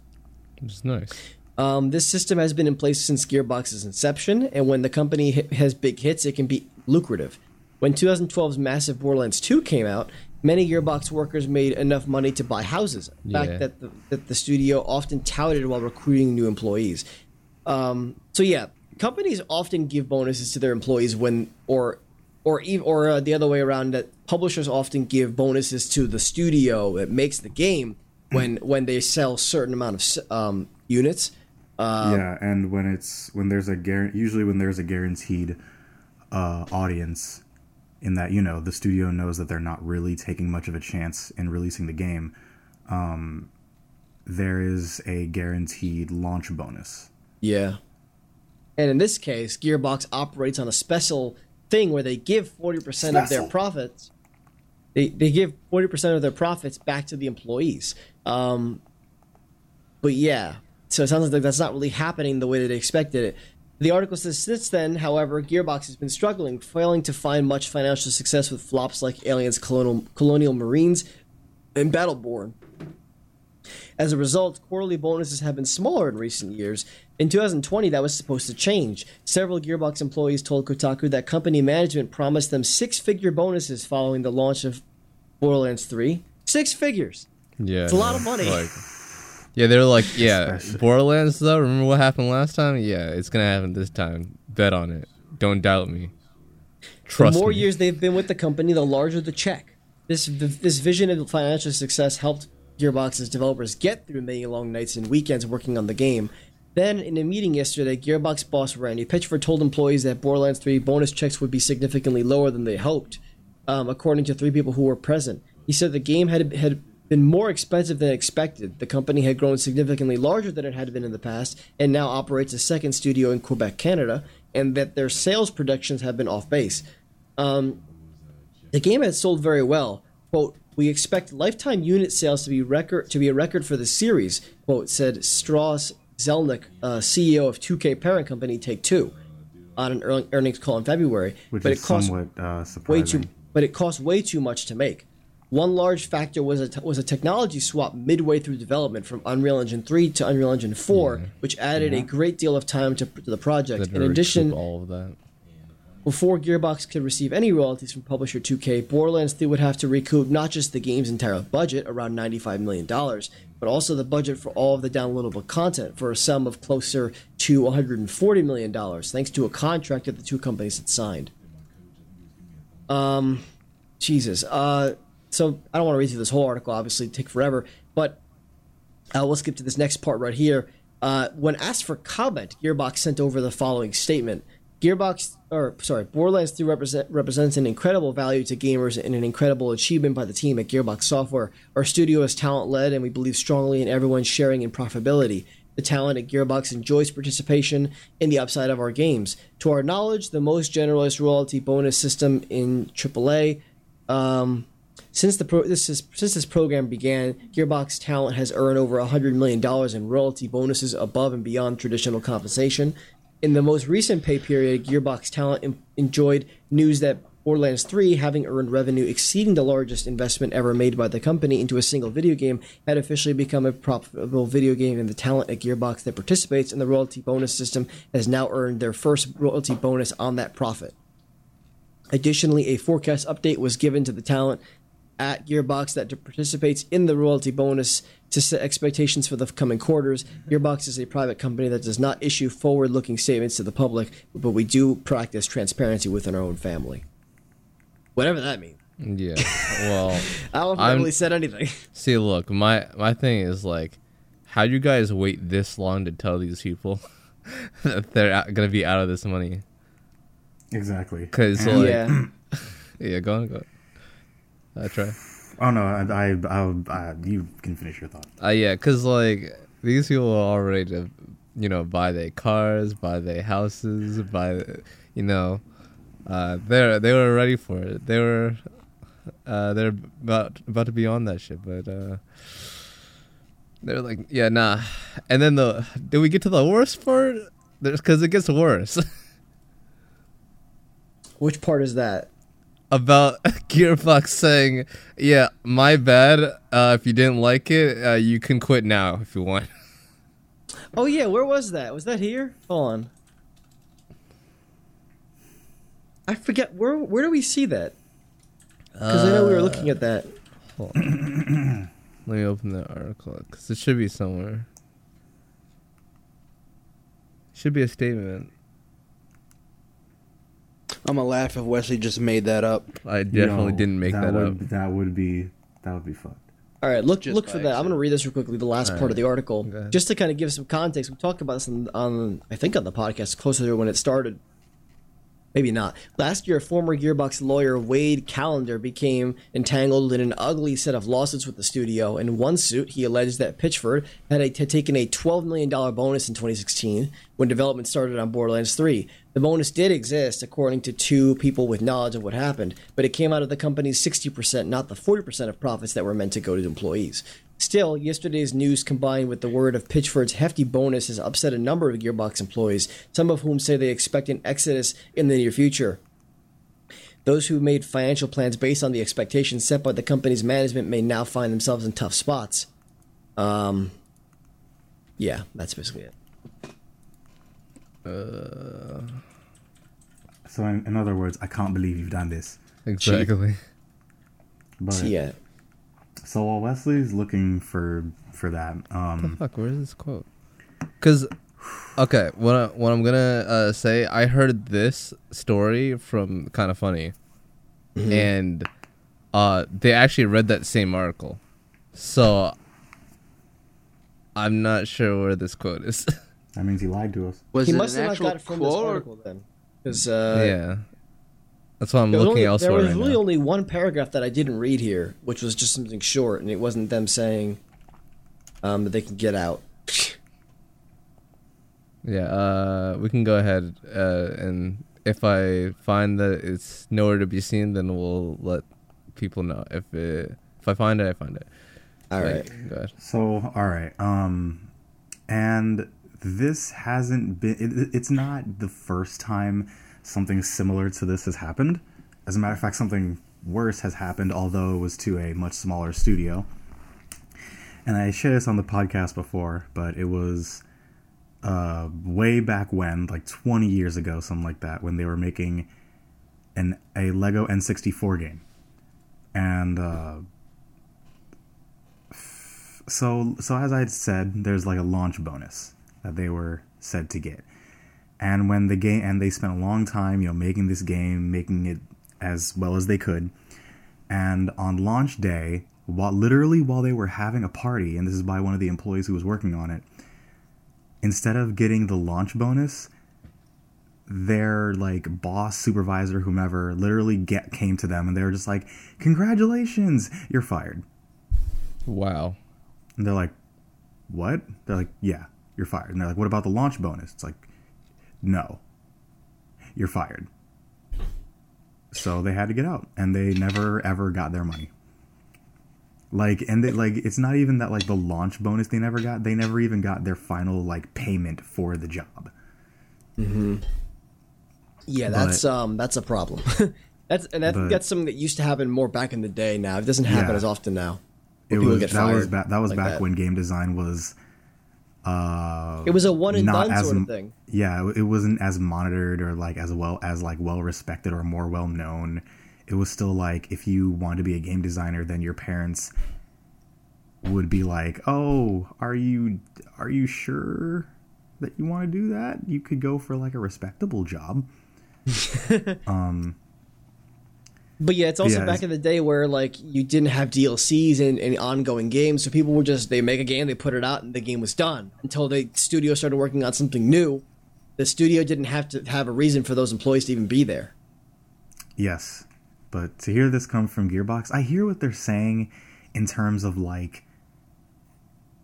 It's nice. Um, this system has been in place since Gearbox's inception, and when the company hi- has big hits, it can be lucrative. When 2012's massive Borderlands 2 came out, many Gearbox workers made enough money to buy houses. A Yeah. fact that the, that the studio often touted while recruiting new employees. Um, so yeah, companies often give bonuses to their employees when, or, or even, or uh, the other way around. That publishers often give bonuses to the studio that makes the game when when they sell certain amount of um, units. Uh, yeah, and when it's when there's a guar- usually when there's a guaranteed uh, audience, in that you know the studio knows that they're not really taking much of a chance in releasing the game, um, there is a guaranteed launch bonus. Yeah. And in this case, Gearbox operates on a special thing where they give 40% of their profits. They, they give 40% of their profits back to the employees. Um, but yeah, so it sounds like that's not really happening the way that they expected it. The article says since then, however, Gearbox has been struggling, failing to find much financial success with flops like Aliens Colonial, Colonial Marines and Battleborn. As a result, quarterly bonuses have been smaller in recent years. In 2020, that was supposed to change. Several Gearbox employees told Kotaku that company management promised them six figure bonuses following the launch of Borderlands 3. Six figures! Yeah, It's a lot of money. Like, yeah, they're like, yeah, Especially- Borderlands though. Remember what happened last time? Yeah, it's gonna happen this time. Bet on it. Don't doubt me. Trust the more me. years they've been with the company, the larger the check. This this vision of financial success helped Gearbox's developers get through many long nights and weekends working on the game. Then, in a meeting yesterday, Gearbox boss Randy Pitchford told employees that Borderlands 3 bonus checks would be significantly lower than they hoped, um, according to three people who were present. He said the game had had been more expensive than expected. The company had grown significantly larger than it had been in the past, and now operates a second studio in Quebec, Canada, and that their sales predictions have been off base. Um, the game has sold very well. Quote, we expect lifetime unit sales to be record to be a record for the series, quote, said Strauss Zelnick, uh, CEO of 2K parent company Take Two, on an earnings call in February. which but is it cost somewhat uh, way too but it cost way too much to make. One large factor was a t- was a technology swap midway through development from Unreal Engine 3 to Unreal Engine 4, which added a great deal of time to, to the project. That In addition, all of that. before Gearbox could receive any royalties from publisher 2K, Borderlands 3 would have to recoup not just the game's entire budget, around $95 million, but also the budget for all of the downloadable content for a sum of closer to $140 million, thanks to a contract that the two companies had signed. Um, Jesus. Uh, so I don't want to read through this whole article, obviously, take forever, but uh, we'll skip to this next part right here. Uh, when asked for comment, Gearbox sent over the following statement. Gearbox, or sorry, Borderlands 3 represent, represents an incredible value to gamers and an incredible achievement by the team at Gearbox Software. Our studio is talent led, and we believe strongly in everyone sharing in profitability. The talent at Gearbox enjoys participation in the upside of our games. To our knowledge, the most generous royalty bonus system in AAA. Um, since the pro- this is since this program began, Gearbox Talent has earned over hundred million dollars in royalty bonuses above and beyond traditional compensation. In the most recent pay period, Gearbox Talent en- enjoyed news that Borderlands 3, having earned revenue exceeding the largest investment ever made by the company into a single video game, had officially become a profitable video game, and the talent at Gearbox that participates in the royalty bonus system has now earned their first royalty bonus on that profit. Additionally, a forecast update was given to the talent at Gearbox that participates in the royalty bonus to set expectations for the coming quarters. Mm-hmm. Gearbox is a private company that does not issue forward looking statements to the public, but we do practice transparency within our own family. Whatever that means. Yeah. Well, I don't know if I I'm- really said anything. see, look, my my thing is like, how do you guys wait this long to tell these people that they're gonna be out of this money? Exactly. Because And- like, yeah. yeah, go on, go. I try. Oh no, I, I, I, I, you can finish your thought. Uh, yeah, cause like these people are all ready to, you know, buy their cars, buy their houses, buy, you know, uh, they're they were ready for it. They were, uh, they're about about to be on that shit, but uh, they're like, yeah, nah. And then the did we get to the worst part? There's because it gets worse Which part is that? About Gearbox saying, yeah, my bad. Uh, if you didn't like it, uh, you can quit now if you want. Oh yeah, where was that? Was that here? Hold on. I forget where where do we see that? Because I know we were looking at that. Hold on. Let me open the article because it should be somewhere. Should be a statement. I'm gonna laugh if Wesley just made that up. I definitely Yo, didn't make that, that would, up. That would be that would be fucked. All right, look Just look by for that. I'm going to read this real quickly. The last part of the article, just to kind of give some context. We talked about this on, on I think on the podcast closer to when it started. Maybe not. Last year, former Gearbox lawyer Wade Callender became entangled in an ugly set of lawsuits with the studio. In one suit, he alleged that Pitchford had, a, had taken a $12 million bonus in 2016 when development started on Borderlands 3. The bonus did exist, according to two people with knowledge of what happened, but it came out of the company's 60%, not the 40% of profits that were meant to go to employees. Still, yesterday's news combined with the word of Pitchford's hefty bonus has upset a number of Gearbox employees, some of whom say they expect an exodus in the near future. Those who made financial plans based on the expectations set by the company's management may now find themselves in tough spots. Um, yeah, that's basically it. Uh, So in, in other words, I can't believe you've done this. Exactly. But So, yeah, so while Wesley's looking for for that, um, Fuck, where's this quote? Because, okay, what I, what I'm gonna uh, say, I heard this story from kind of funny, and uh, they actually read that same article, so I'm not sure where this quote is. that means he lied to us. Was he it must an have not actual got it from this quote? or- article then, because uh, yeah, that's why I'm There was, looking only, there was right really now. only one paragraph that I didn't read here, which was just something short, and it wasn't them saying um, that they can get out. Yeah, uh, we can go ahead, uh, and if I find that it's nowhere to be seen, then we'll let people know. If it, if I find it, I find it. All Like, right. go ahead. So all right, um, and this hasn't been. It, it's not the first time something similar to this has happened. As a matter of fact, something worse has happened, although it was to a much smaller studio. And I shared this on the podcast before, but it was uh, way back when, like 20 years ago, something like that, when they were making an a Lego N64 game, and uh, so so as I had said, there's like a launch bonus that they were said to get. And when the game and they spent a long time, you know, making this game, making it as well as they could. And on launch day, while literally while they were having a party, and this is by one of the employees who was working on it, instead of getting the launch bonus, their like boss, supervisor, whomever, literally get came to them and they were just like, "Congratulations, you're fired." Wow. And they're like, "What?" They're like, "Yeah, you're fired." And they're like, "What about the launch bonus?" It's like, "No, you're fired." So they had to get out, and they never ever got their money. Like, and they, like, it's not even that like the launch bonus they never got. They never even got their final like payment for the job. Mm-hmm. Yeah, that's um that's a problem. that's and think But- that's something that used to happen more back in the day. Now it doesn't happen Yeah. as often now. It was get that was fired back that was like back that. when game design was. Uh, It was a one and done as sort of thing. yeah it wasn't as monitored or like as well as like well respected or more well known it was still like if you wanted to be a game designer then your parents would be like oh are you are you sure that you want to do that? You could go for like a respectable job But yeah, it's also Yeah, back it's- in the day where like you didn't have DLCs and, and ongoing games, so people were just they make a game, they put it out, and the game was done. Until the studio started working on something new, the studio didn't have to have a reason for those employees to even be there. Yes. But to hear this come from Gearbox, I hear what they're saying in terms of like,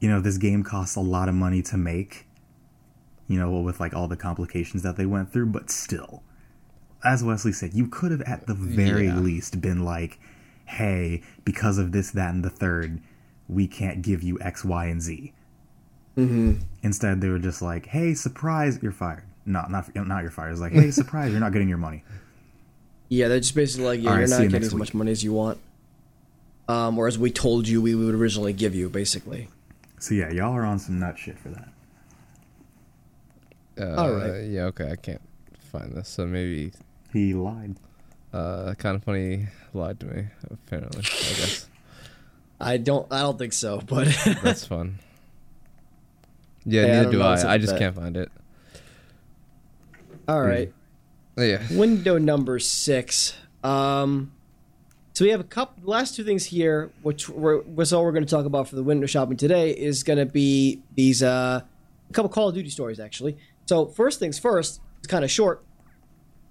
you know, this game costs a lot of money to make, you know, with like all the complications that they went through, but still, as Wesley said, you could have at the very Yeah. least been like, hey, because of this, that, and the third, we can't give you X, Y, and Z. Mm-hmm. Instead, they were just like, hey, surprise, you're fired. No, not, not you're fired. It's like, hey, surprise, you're not getting your money. Yeah, they're just basically like, yeah, All right, you're see not you getting as week. much money as you want. Um, or as we told you we would originally give you, basically. So yeah, y'all are on some nut shit for that. Uh, All right. Yeah. Okay. I can't find this, so maybe He lied. uh, kind of funny lied to me. Apparently, I guess I don't, I don't think so, but that's fun. Yeah, Hey, neither don't do know what's up I. I just that. can't find it. all right. Yeah. window number six. Um, so we have a couple. Last two things here, which we're, was all we're going to talk about for the window shopping today, is going to be these uh, a couple Call of Duty stories actually. So first things first, it's kind of short.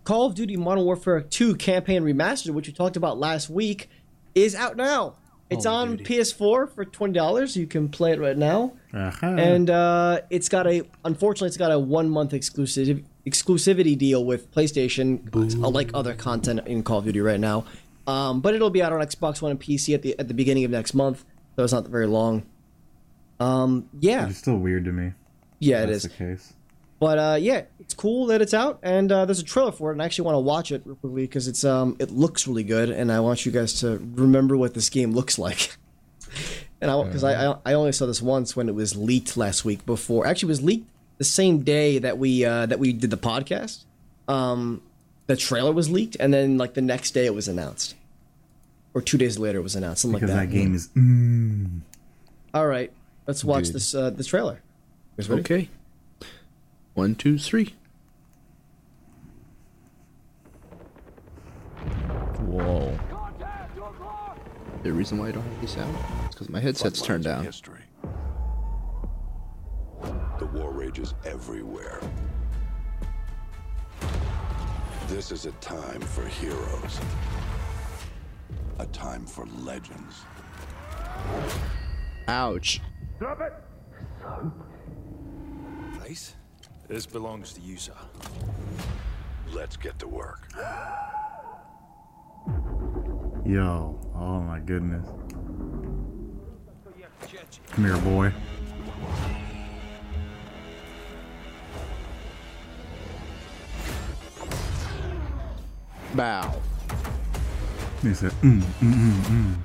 Call of Duty Modern Warfare 2 campaign remastered, which we talked about last week, is out now. It's on Duty. PS4 for twenty dollars. You can play it right now Uh-huh. and uh, it's got a unfortunately it's got a one month exclusive exclusivity deal with PlayStation, uh, like other content in Call of Duty right now. Um, but it'll be out on Xbox One and PC at the at the beginning of next month, so it's not very long. Um, yeah, It's still weird to me. yeah, it is. That's the case. But uh, yeah, it's cool that it's out, and uh, there's a trailer for it, and I actually want to watch it real quickly because it's um it looks really good, and I want you guys to remember what this game looks like. and I because I, I I only saw this once when it was leaked last week before actually it was leaked the same day that we uh, that we did the podcast. Um, the trailer was leaked, and then like the next day it was announced, or two days later it was announced, something Because like that that. game is. Mm, All right, let's watch Dude. this uh, this trailer. You ready? Okay. One, two, three. Whoa. The reason why I don't have any sound is because my headset's turned down. History. The war rages everywhere. This is a time for heroes. A time for legends. Ouch. Drop it! So... Place? This belongs to you, sir. Let's get to work. yo. Oh my goodness. Come here, boy. Bow. He said, mm, mm, mm, mm.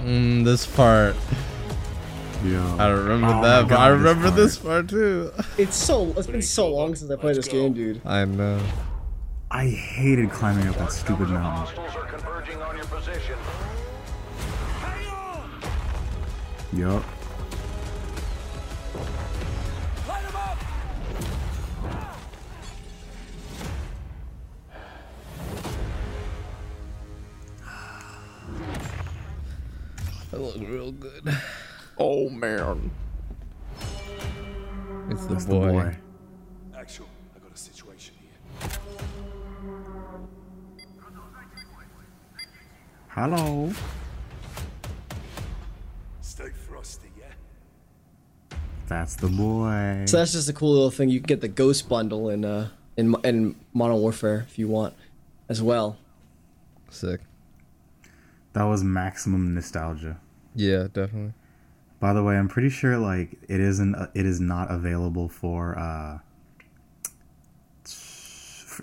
Mm, this part. Yo. I remember Oh my that, but God, I this remember part. this part too. It's so it's been so long since I played this game, dude. I know. I hated climbing up that stupid mountain. Hostiles are converging on your position. Yup. That look real good. Oh man. It's the That's the boy. boy. Actual, I got a situation here. Hello. Stay frosty, yeah? That's the boy. So that's just a cool little thing. You can get the Ghost bundle in uh in in Modern Warfare if you want, as well. Sick. That was maximum nostalgia. Yeah, definitely. By the way, I'm pretty sure like it isn't uh, it is not available for uh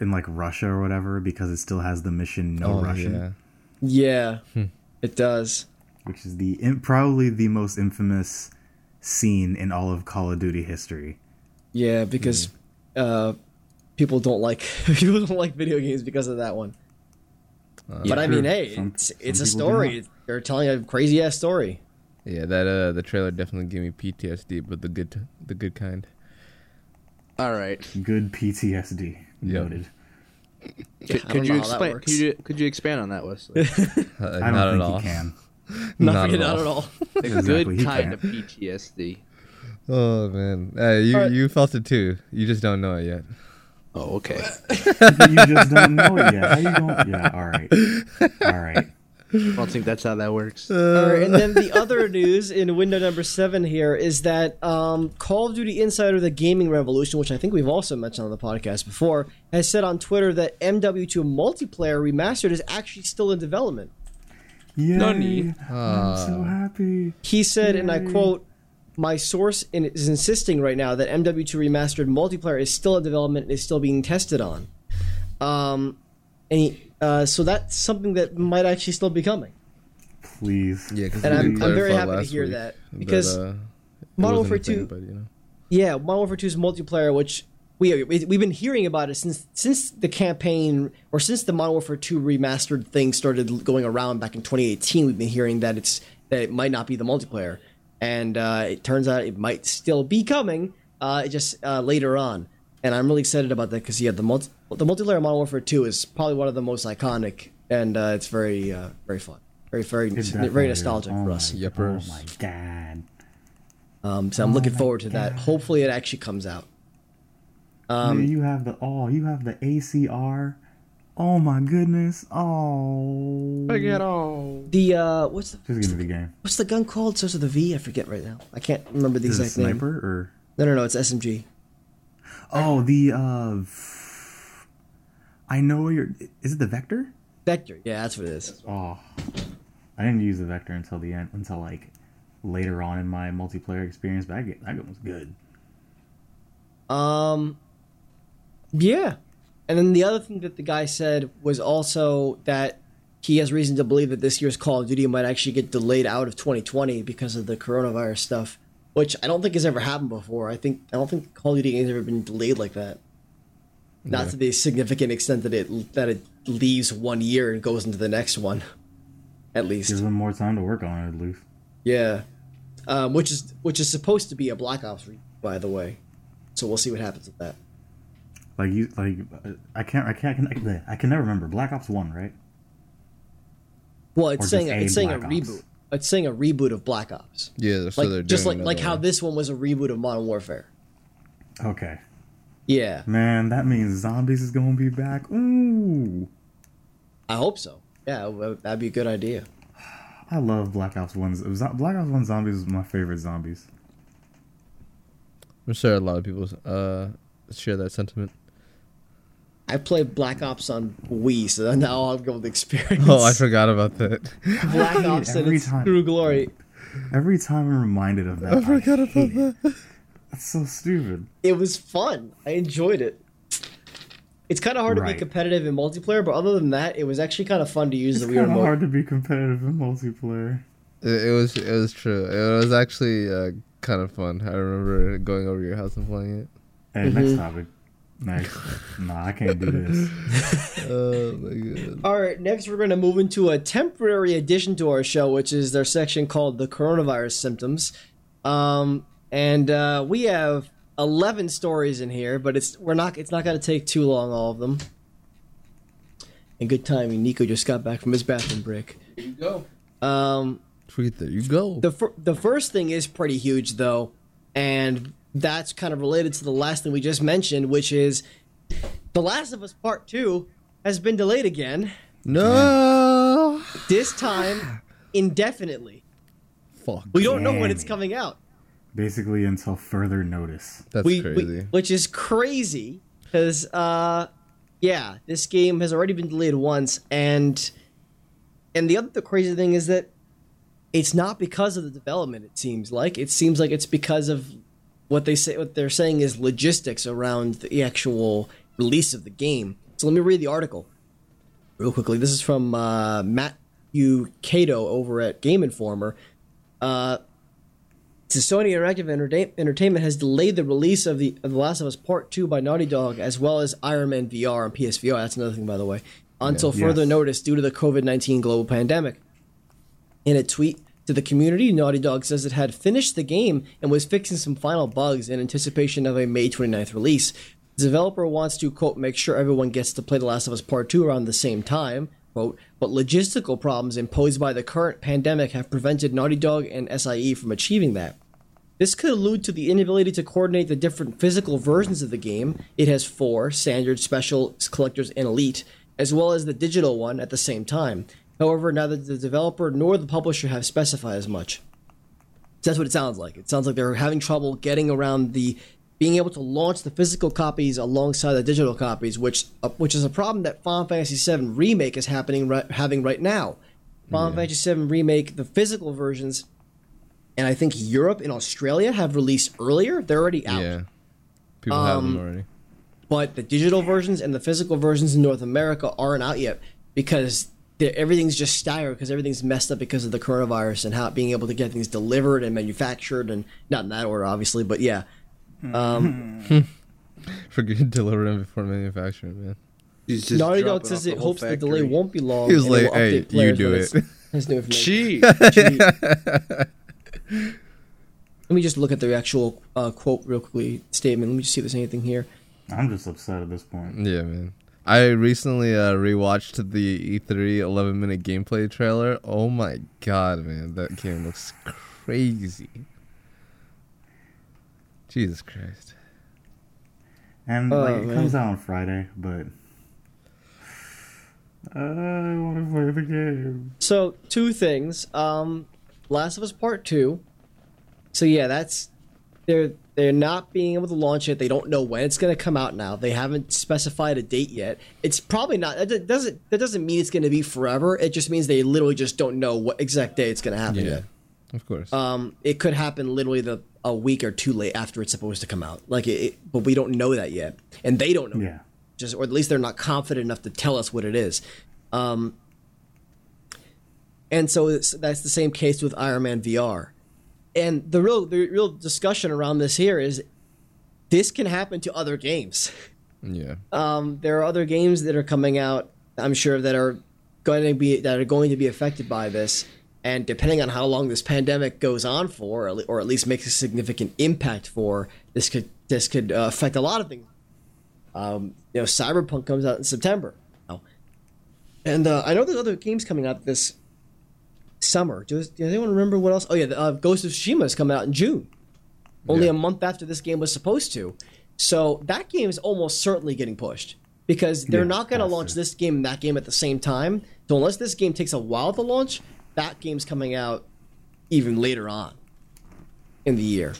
in like Russia or whatever because it still has the mission no oh, Russian, yeah. Yeah, it does. which is the in, probably the most infamous scene in all of Call of Duty history. Yeah, because uh, people don't like people don't like video games because of that one. but I mean, hey, Some- it's some it's a story. They're telling a crazy ass story. Yeah, that uh, the trailer definitely gave me PTSD, but the good, the good kind. All right. Good PTSD. Yep. Noted. Could, could you know how that explain? Could you could you expand on that, Wesley? Uh, I not don't at think all. you can. Not, Not at not all. at all. The Exactly, good he kind can't. of PTSD. Oh man, uh, you Alright. you felt it too. You just don't know it yet. Oh, okay. you just don't know it yet. How you going? Yeah. All right. All right. I don't think that's how that works. All right, and then the other news in window number seven here is that um, Call of Duty Insider: The Gaming Revolution, which I think we've also mentioned on the podcast before, has said on Twitter that MW2 multiplayer remastered is actually still in development. Yay. Nani? I'm so happy. He said, and I quote, "My source is insisting right now that MW2 remastered multiplayer is still in development and is still being tested on." Um, and he, uh, so that's something that might actually still be coming. Please. Yeah, And I'm- I'm very happy to hear that, because uh, Modern Warfare 2 but, you know. Yeah, Modern Warfare 2's multiplayer, which we we- we've been hearing about it since since the campaign or since the Modern Warfare 2 remastered thing started going around back in 2018. We've been hearing that it's that it might not be the multiplayer, and uh, it turns out it might still be coming. Uh, just uh, later on, and I'm really excited about that because yeah, the multi the multiplayer of Modern Warfare 2 is probably one of the most iconic, and uh, it's very uh, very fun, very very It very nostalgic. Oh for my- us. Yuppers. Oh my god. Um, so I'm looking forward to that. Hopefully, it actually comes out. Um, you have the oh, you have the ACR Oh my goodness. Oh. Get all the uh, what's the Just give me the game. what's the gun called? Starts with a V. I forget right now. I can't remember the Is it exact name. sniper or? No, no, no. It's SMG. Oh, the uh. I know you're. Is it the vector? Vector. Yeah, that's what it is. Oh, I didn't use the vector until the end, until like later on in my multiplayer experience. But I get that was good. Um, yeah. And then the other thing that the guy said was also that he has reason to believe that this year's Call of Duty might actually get delayed out of 2020 because of the coronavirus stuff, which I don't think has ever happened before. I think I don't think Call of Duty has ever been delayed like that. Not Yeah. to the significant extent that it that it leaves one year and goes into the next one, at least. Gives them more time to work on it at least. Yeah, um, which is which is supposed to be a Black Ops, re- by the way. So we'll see what happens with that. Like you, like uh, I can't, I can't, I can, I can never remember. Black Ops One, right? Well, it's just saying a it's saying a Ops? reboot. It's saying a reboot of Black Ops. Yeah, so Like they're just like like another how this one was a reboot of Modern Warfare. Okay, Yeah, man, that means zombies is gonna be back. Ooh, I hope so. Yeah, that'd be a good idea. I love Black Ops One. Black Ops One zombies is my favorite zombies. I'm sure a lot of people uh share that sentiment. I played Black Ops on Wii, so now I'll go with experience. Oh, I forgot about that. Black Ops and its time. true glory. Every time I'm reminded of that, I forgot I about hate it. That. That's so stupid. It was fun. I enjoyed it. It's kind of hard to be competitive in multiplayer, but other than that, it was actually kind of fun to use It's the Wii kind of remote. hard to be competitive in multiplayer. It, it was it was true. It was actually uh, kind of fun. I remember going over your house and playing it. Hey, next topic. Next. nah, I can't do this. Oh my god. All right, next we're going to move into a temporary addition to our show, which is their section called the coronavirus symptoms. Um, and uh, we have eleven stories in here, but it's we're not it's not going to take too long, all of them. And good timing, Nico just got back from his bathroom break. There you go. Um, Tweet there you go. the fir- the first thing is pretty huge though, and that's kind of related to the last thing we just mentioned, which is The Last of Us Part Two has been delayed again. no. This time indefinitely. Fuck. We don't know when it's coming out. Basically, until further notice. That's we, crazy. we- which is crazy because uh yeah this game has already been delayed once and and the other the crazy thing is that it's not because of the development it seems like it seems like it's because of what they say what they're saying is logistics around the actual release of the game so let me read the article real quickly this is from uh, matthew Kato over at game informer uh, so Sony Interactive Entertain- Entertainment has delayed the release of the of The Last of Us Part 2 by Naughty Dog as well as Iron Man VR on PSVR. That's another thing, by the way, until further Yes. notice due to the COVID 19 global pandemic. In a tweet to the community, Naughty Dog says it had finished the game and was fixing some final bugs in anticipation of a May 29th release. The developer wants to, quote, make sure everyone gets to play The Last of Us Part 2 around the same time, quote, but logistical problems imposed by the current pandemic have prevented Naughty Dog and SIE from achieving that. This could allude to the inability to coordinate the different physical versions of the game. It has four standard, special, collectors, and elite, as well as the digital one at the same time. However, neither the developer nor the publisher have specified as much. So that's what it sounds like. It sounds like they're having trouble getting around the being able to launch the physical copies alongside the digital copies, which uh, which is a problem that Final Fantasy VII remake is happening right, having right now. Final Fantasy VII remake, the physical versions, and I think Europe and Australia have released earlier. They're already out. Yeah. People have them Um, already. But the digital versions and the physical versions in North America aren't out yet because everything's just staggered because everything's messed up because of the coronavirus and how being able to get things delivered and manufactured and not in that order, obviously, but yeah. Um, Forget delivering before manufacturing, man. He's just Naughty Dog dropping says off the it whole hopes the delay won't be long. He was and like, "Hey, you do it." it's- has new information. Gee. Let me just look at the actual uh, quote real quickly statement. Let me just see if there's anything here. I'm just upset at this point. Yeah, man. I recently uh, rewatched the E3 11 minute gameplay trailer. Oh my god, man. That game looks crazy. Jesus Christ. And Oh, like it man. comes out on Friday, but I want to play the game. So two things. Um, Last of Us Part Two. So yeah, that's they're they're not being able to launch it. They don't know when it's going to come out. Now they haven't specified a date yet. It's probably not. That doesn't that doesn't mean it's going to be forever. It just means they literally just don't know what exact day it's going to happen Yeah, yet. of course. Um, it could happen literally the a week or two late after it's supposed to come out. Like it, it but we don't know that yet, and they don't know Yeah. just or at least they're not confident enough to tell us what it is. Um, and so it's, that's the same case with Iron Man VR. And the real the real discussion around this here is this can happen to other games. yeah. Um, there are other games that are coming out. I'm sure that are going to be that are going to be affected by this. And depending on how long this pandemic goes on for, or, at least makes a significant impact for, this could this could uh, affect a lot of things. Um, you know, Cyberpunk comes out in September, and uh, I know there's other games coming out this summer. Does, does anyone remember what else? Oh yeah, the, uh, Ghost of Tsushima is coming out in June, only Yeah. a month after this game was supposed to. So that game is almost certainly getting pushed because they're Yeah, not going to launch to. this game and that game at the same time. So unless this game takes a while to launch, that game's coming out even later on in the year.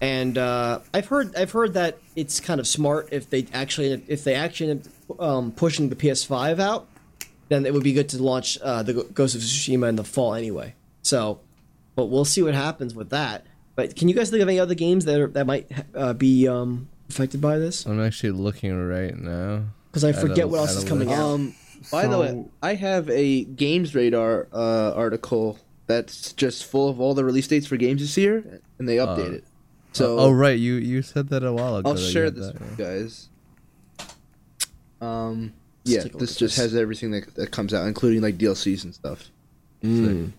And uh, I've heard I've heard that it's kind of smart if they actually if they actually um, pushing the PS5 out, then it would be good to launch uh, the Ghost of Tsushima in the fall anyway. So, but we'll see what happens with that. But can you guys think of any other games that are, that might uh, be um, affected by this? I'm actually looking right now. Because I forget a- what else is coming list. out. Um, by the way, I have a Games Radar uh, article that's just full of all the release dates for games this year, and they update Uh, it. So oh right, you you said that a while ago. I'll share this that, with yeah. guys. Um, Let's yeah, take a this just this. has everything that, that comes out, including like DLCs and stuff. Mm.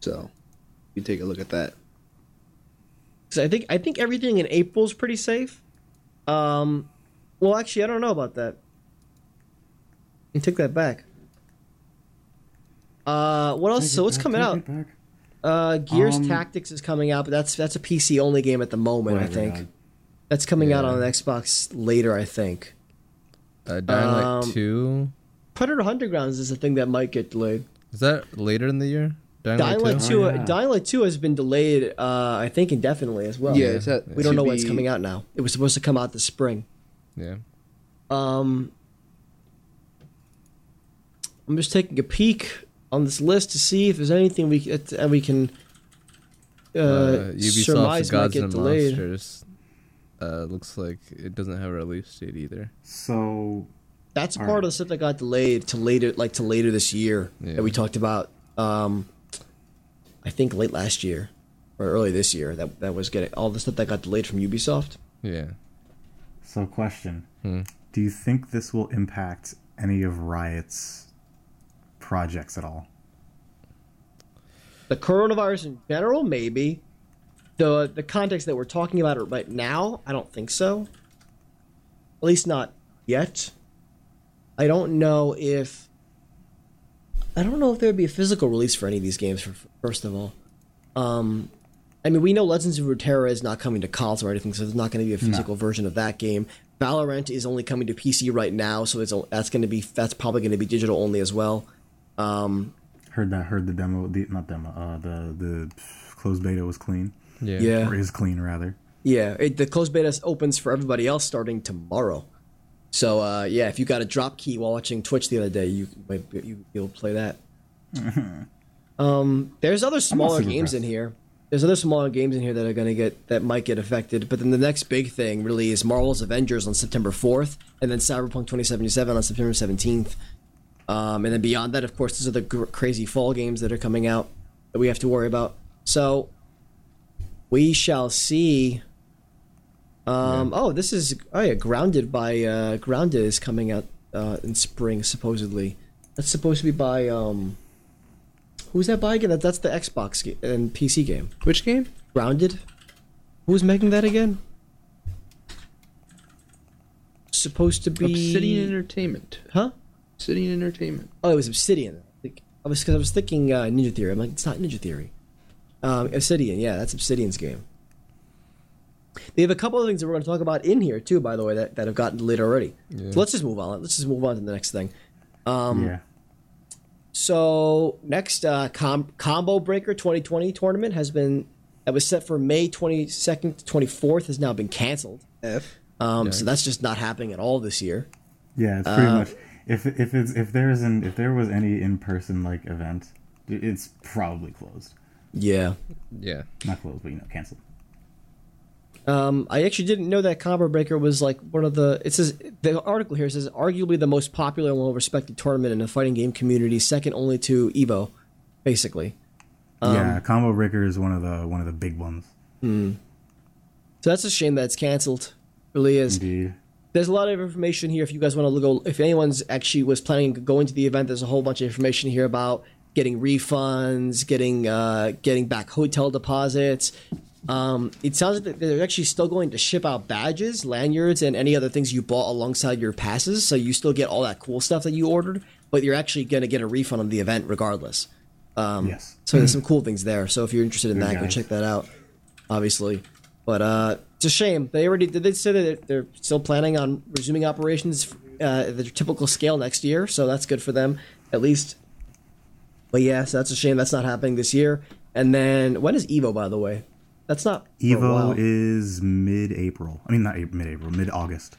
So you can take a look at that. 'Cause I think I think everything in April is pretty safe. Um, well, actually, I don't know about that. You take that back. Uh, what else? Take So what's back, coming out? Uh, Gears Um, Tactics is coming out, but that's that's a PC only game at the moment. I think yeah. that's coming out Yeah. on Xbox later. I think. Uh, Dying Light Um, Two. Predator Hunting Grounds is a thing that might get delayed. Is that later in the year? Dying, Dying Light 2? Two, Oh, uh, yeah. Dying Light Two has been delayed. Uh, I think indefinitely as well. yeah, it's at, we don't know when it's coming out now. It was supposed to come out this spring. Yeah. Um, I'm just taking a peek on this list to see if there's anything we that we can uh, Uh, Ubisoft's surmise might get and delayed. Monsters. Uh, looks like it doesn't have a release date either. So That's All part right. of the stuff that got delayed to later, like to later this year Yeah. that we talked about. Um, I think late last year or early this year that that was getting all the stuff that got delayed from Ubisoft. Yeah. So, question: Hmm. Do you think this will impact any of Riot's projects at all? The coronavirus in general, maybe. The the context that we're talking about it right now, I don't think so. At least not yet. I don't know if I don't know if there'd be a physical release for any of these games. For, first of all, um, I mean, we know Legends of Runeterra is not coming to consoles or anything, so there's not going to be a physical version of that game. Valorant is only coming to PC right now, so it's that's going to be that's probably going to be digital only as well. Um, Heard that? Heard the demo? The not demo. Uh, the the closed beta was clean, Yeah. yeah, or is clean rather. Yeah, it, the closed beta opens for everybody else starting tomorrow. So uh, yeah, if you got a drop key while watching Twitch the other day, you might you, you'll play that. um, there's other smaller super games in here. There's other smaller games in here that are gonna get that might get affected. But then the next big thing really is Marvel's Avengers on September 4th, and then Cyberpunk 2077 on September 17th. Um, and then beyond that, of course, there's other gr- crazy fall games that are coming out that we have to worry about. So we shall see. Um, Oh, this is oh yeah, Grounded by uh, Grounded is coming out uh, in spring supposedly. That's supposed to be by um, who's that by again? That, that's the Xbox and PC game. Which game? Grounded. Who's making that again? Supposed to be Obsidian Entertainment. huh? Obsidian Entertainment. Oh, it was Obsidian. I I was because I was thinking uh, Ninja Theory. I'm like, it's not Ninja Theory. Um, Obsidian, yeah, that's Obsidian's game. They have a couple of things that we're going to talk about in here too, by the way, that, that have gotten lit already. Yeah. So let's just move on. Let's just move on to the next thing. Um, yeah. So next, uh, Com- Combo Breaker 2020 tournament has been that was set for May 22nd to 24th has now been canceled. F. Um, So that's just not happening at all this year. Yeah, it's pretty Uh, much if if it's if there isn't if there was any in person like event, it's probably closed. Yeah. Yeah. Not closed, but you know, canceled. Um, I actually didn't know that Combo Breaker was like one of the. It says the article here says arguably the most popular and well-respected tournament in the fighting game community, second only to Evo, basically. Um, yeah, Combo Breaker is one of the one of the big ones. So that's a shame that it's canceled. Really is. Indeed. There's a lot of information here. If you guys want to go, if anyone's actually was planning going to the event, there's a whole bunch of information here about getting refunds, getting uh, getting back hotel deposits. Um, it sounds like they're actually still going to ship out badges, lanyards, and any other things you bought alongside your passes. So you still get all that cool stuff that you ordered, but you're actually going to get a refund on the event regardless. Um, Yes. So there's some cool things there. So if you're interested in that, go check that out. Obviously, but uh, it's a shame they already did. They say that they're still planning on resuming operations uh, at their typical scale next year. So that's good for them, at least. But yeah, so that's a shame that's not happening this year. And then when is Evo? By the way, that's not for a while. Evo is mid-April. I mean, not mid-April, mid-August.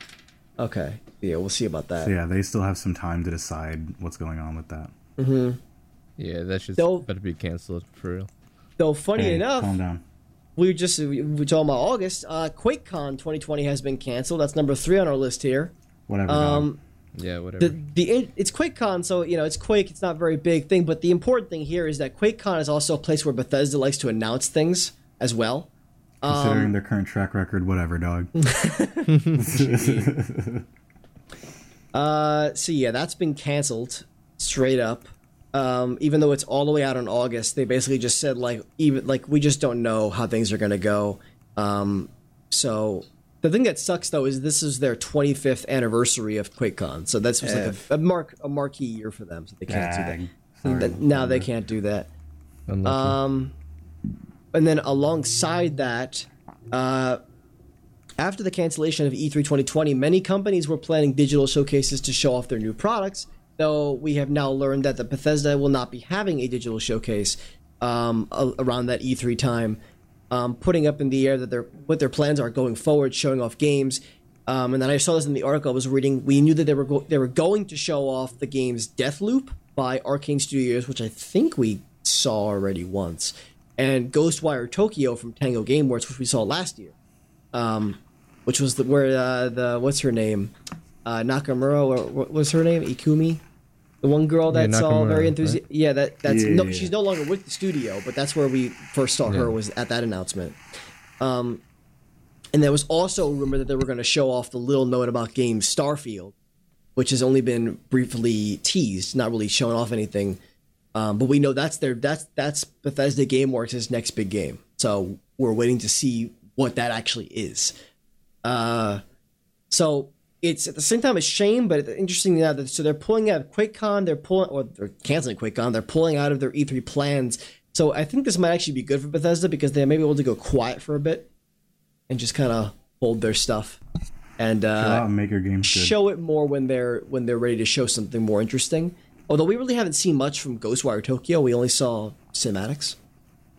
okay. Yeah, we'll see about that. So yeah, they still have some time to decide what's going on with that. Mm-hmm. Yeah, that should They'll- better be canceled for real. Though funny Hey, enough, calm down. we just we were talking about August. Uh, QuakeCon 2020 has been canceled. That's number three on our list here. Whatever. dog. Um, Yeah, whatever. the the it's QuakeCon, so you know it's Quake. It's not a very big thing, but the important thing here is that QuakeCon is also a place where Bethesda likes to announce things as well. Considering um, their current track record, whatever, dog. Uh, so yeah, that's been canceled straight up. Um, even though it's all the way out in August, they basically just said like even like we just don't know how things are gonna go. Um, so the thing that sucks though is this is their 25th anniversary of QuakeCon, so that's just like a mark a marquee year for them. So they can't do Dang. that. Sorry. That- Now they can't do that. Unlucky. Um, and then alongside that, uh, after the cancellation of E E3 2020, many companies were planning digital showcases to show off their new products. Though we have now learned that the Bethesda will not be having a digital showcase um, around that E3 time, um, putting up in the air that their what their plans are going forward, showing off games. Um, and then I saw this in the article I was reading. We knew that they were go- they were going to show off the games Deathloop by Arkane Studios, which I think we saw already once, and Ghostwire Tokyo from Tango Gameworks, which we saw last year, um, which was the where uh, the what's her name, uh, Nakamura or what was her name, Ikumi, the one girl Yeah, that's all very Nakamura, enthusiastic. right? Yeah, that that's Yeah, no, yeah, she's no longer with the studio, but that's where we first saw Yeah. her was at that announcement. Um, and there was also a rumor that they were going to show off the little note about game Starfield, which has only been briefly teased, not really showing off anything. Um, but we know that's their that's that's Bethesda GameWorks' next big game. So we're waiting to see what that actually is. Uh, so it's at the same time a shame, but interesting now that so they're pulling out of QuakeCon, they're pulling or they're canceling QuakeCon, they're pulling out of their E3 plans. So I think this might actually be good for Bethesda because they may be able to go quiet for a bit and just kind of hold their stuff and uh, and make your games good. show it more when they're when they're ready to show something more interesting. Although we really haven't seen much from Ghostwire Tokyo, we only saw cinematics,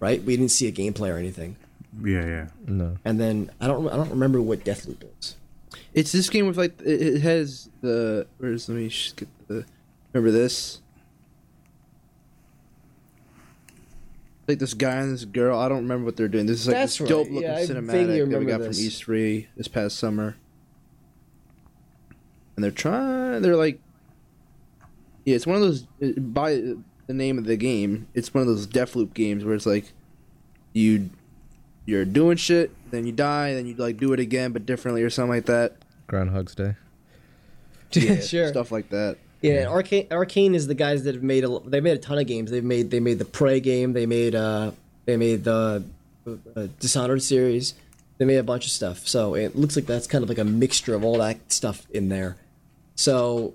right? We didn't see a gameplay or anything. Yeah, yeah. no. And then I don't I don't remember what Deathloop is. It's this game with like it, has the where's let me just get the remember this like this guy and this girl. I don't remember what they're doing. This is like That's this dope right. looking Yeah, cinematic that we got this. from E3 this past summer. And they're trying. They're like, yeah, it's one of those by the name of the game. It's one of those Deathloop games where it's like you you're doing shit, then you die, then you like do it again but differently or something like that. Groundhog's Day. Yeah, sure. stuff like that. Yeah, Arkane Arkane is the guys that have made a they made a ton of games. They've made they made the Prey game. They made uh they made the uh, Dishonored series. They made a bunch of stuff. So it looks like that's kind of like a mixture of all that stuff in there. So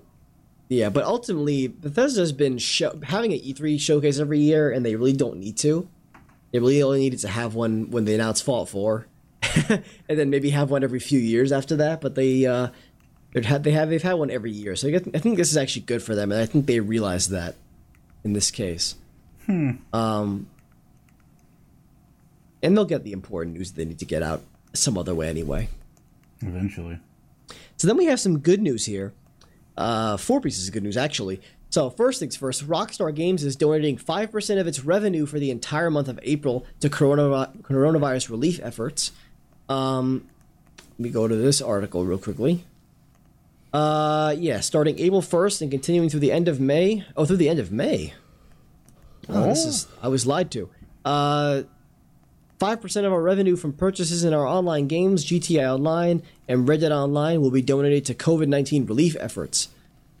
yeah, but ultimately Bethesda's been show, having an E3 showcase every year, and they really don't need to. They really only needed to have one when they announced Fallout 4, and then maybe have one every few years after that. But they uh, They've had they have had one every year, so I, get, I think this is actually good for them, and I think they realize that in this case. Hmm. Um, and they'll get the important news they need to get out some other way anyway. Eventually. So then we have some good news here. Uh, four pieces of good news, actually. So, first things first, Rockstar Games is donating 5% of its revenue for the entire month of April to corona- coronavirus relief efforts. Um, let me go to this article real quickly. Uh, yeah, starting April 1st and continuing through the end of May. Oh, through the end of May. Oh, this is. I was lied to. Uh, 5% of our revenue from purchases in our online games, GTA Online and Red Dead Online, will be donated to COVID 19 relief efforts.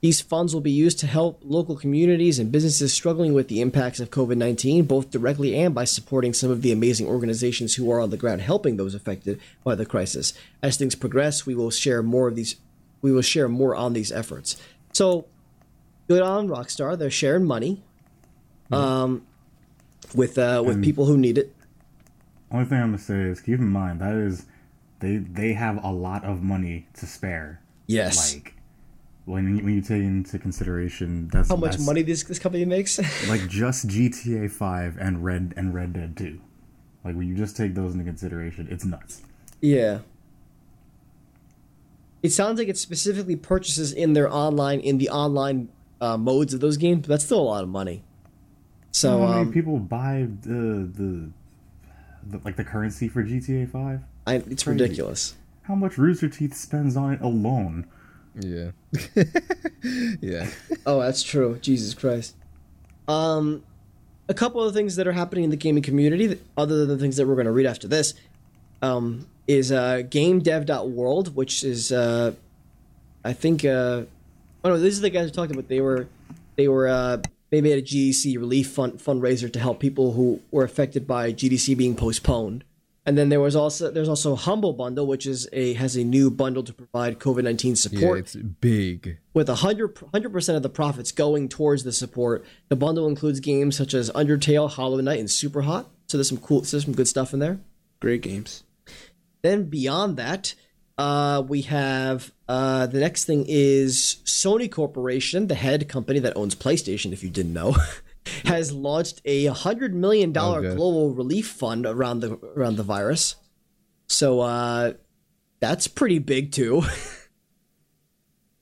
These funds will be used to help local communities and businesses struggling with the impacts of COVID 19, both directly and by supporting some of the amazing organizations who are on the ground helping those affected by the crisis. As things progress, we will share more of these. We will share more on these efforts. So, good on Rockstar. They're sharing money um, with uh, with And- people who need it. Only thing I'm gonna say is keep in mind that is they they have a lot of money to spare. Yes. Like when you, when you take into consideration that's How much that's- money this this company makes? like just GTA Five and Red and Red Dead Two. Like when you just take those into consideration, it's nuts. yeah. It sounds like it specifically purchases in their online in the online uh, modes of those games, but that's still a lot of money. So You know many um, people buy the, the the like the currency for GTA Five? I, it's Crazy. ridiculous. How much Rooster Teeth spends on it alone? Yeah. yeah. Oh, that's true. Jesus Christ. Um, a couple of things that are happening in the gaming community, that- other than the things that we're going to read after this, um, is uh, GameDev.world, which is, uh, I think, uh, oh no, these are the guys who talked about. They were, they were, uh, they made a GDC relief fund fundraiser to help people who were affected by GDC being postponed. And then there was also there's also Humble Bundle, which is a has a new bundle to provide COVID nineteen support. Yeah, support it's big. with 100 percent of the profits going towards the support. The bundle includes games such as Undertale, Hollow Knight, and Super Hot. So there's some cool, so there's some good stuff in there. Great games. Then beyond that, uh, we have uh, the next thing is Sony Corporation, the head company that owns PlayStation. If you didn't know, has launched a hundred million dollar Okay. global relief fund around the around the virus. So uh, that's pretty big too.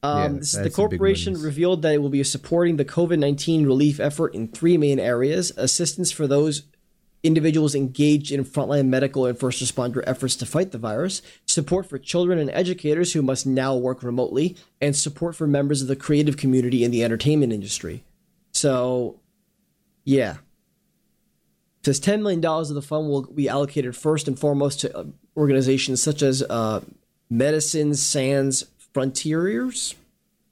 Um, Yeah, the that's a big corporation revealed that it will be supporting the COVID 19 relief effort in three main areas assistance for those individuals engaged in frontline medical and first responder efforts to fight the virus, support for children and educators who must now work remotely, and support for members of the creative community in the entertainment industry. So, yeah. It says $10 million of the fund will be allocated first and foremost to uh, organizations such as uh, Medicine Sans Frontiers.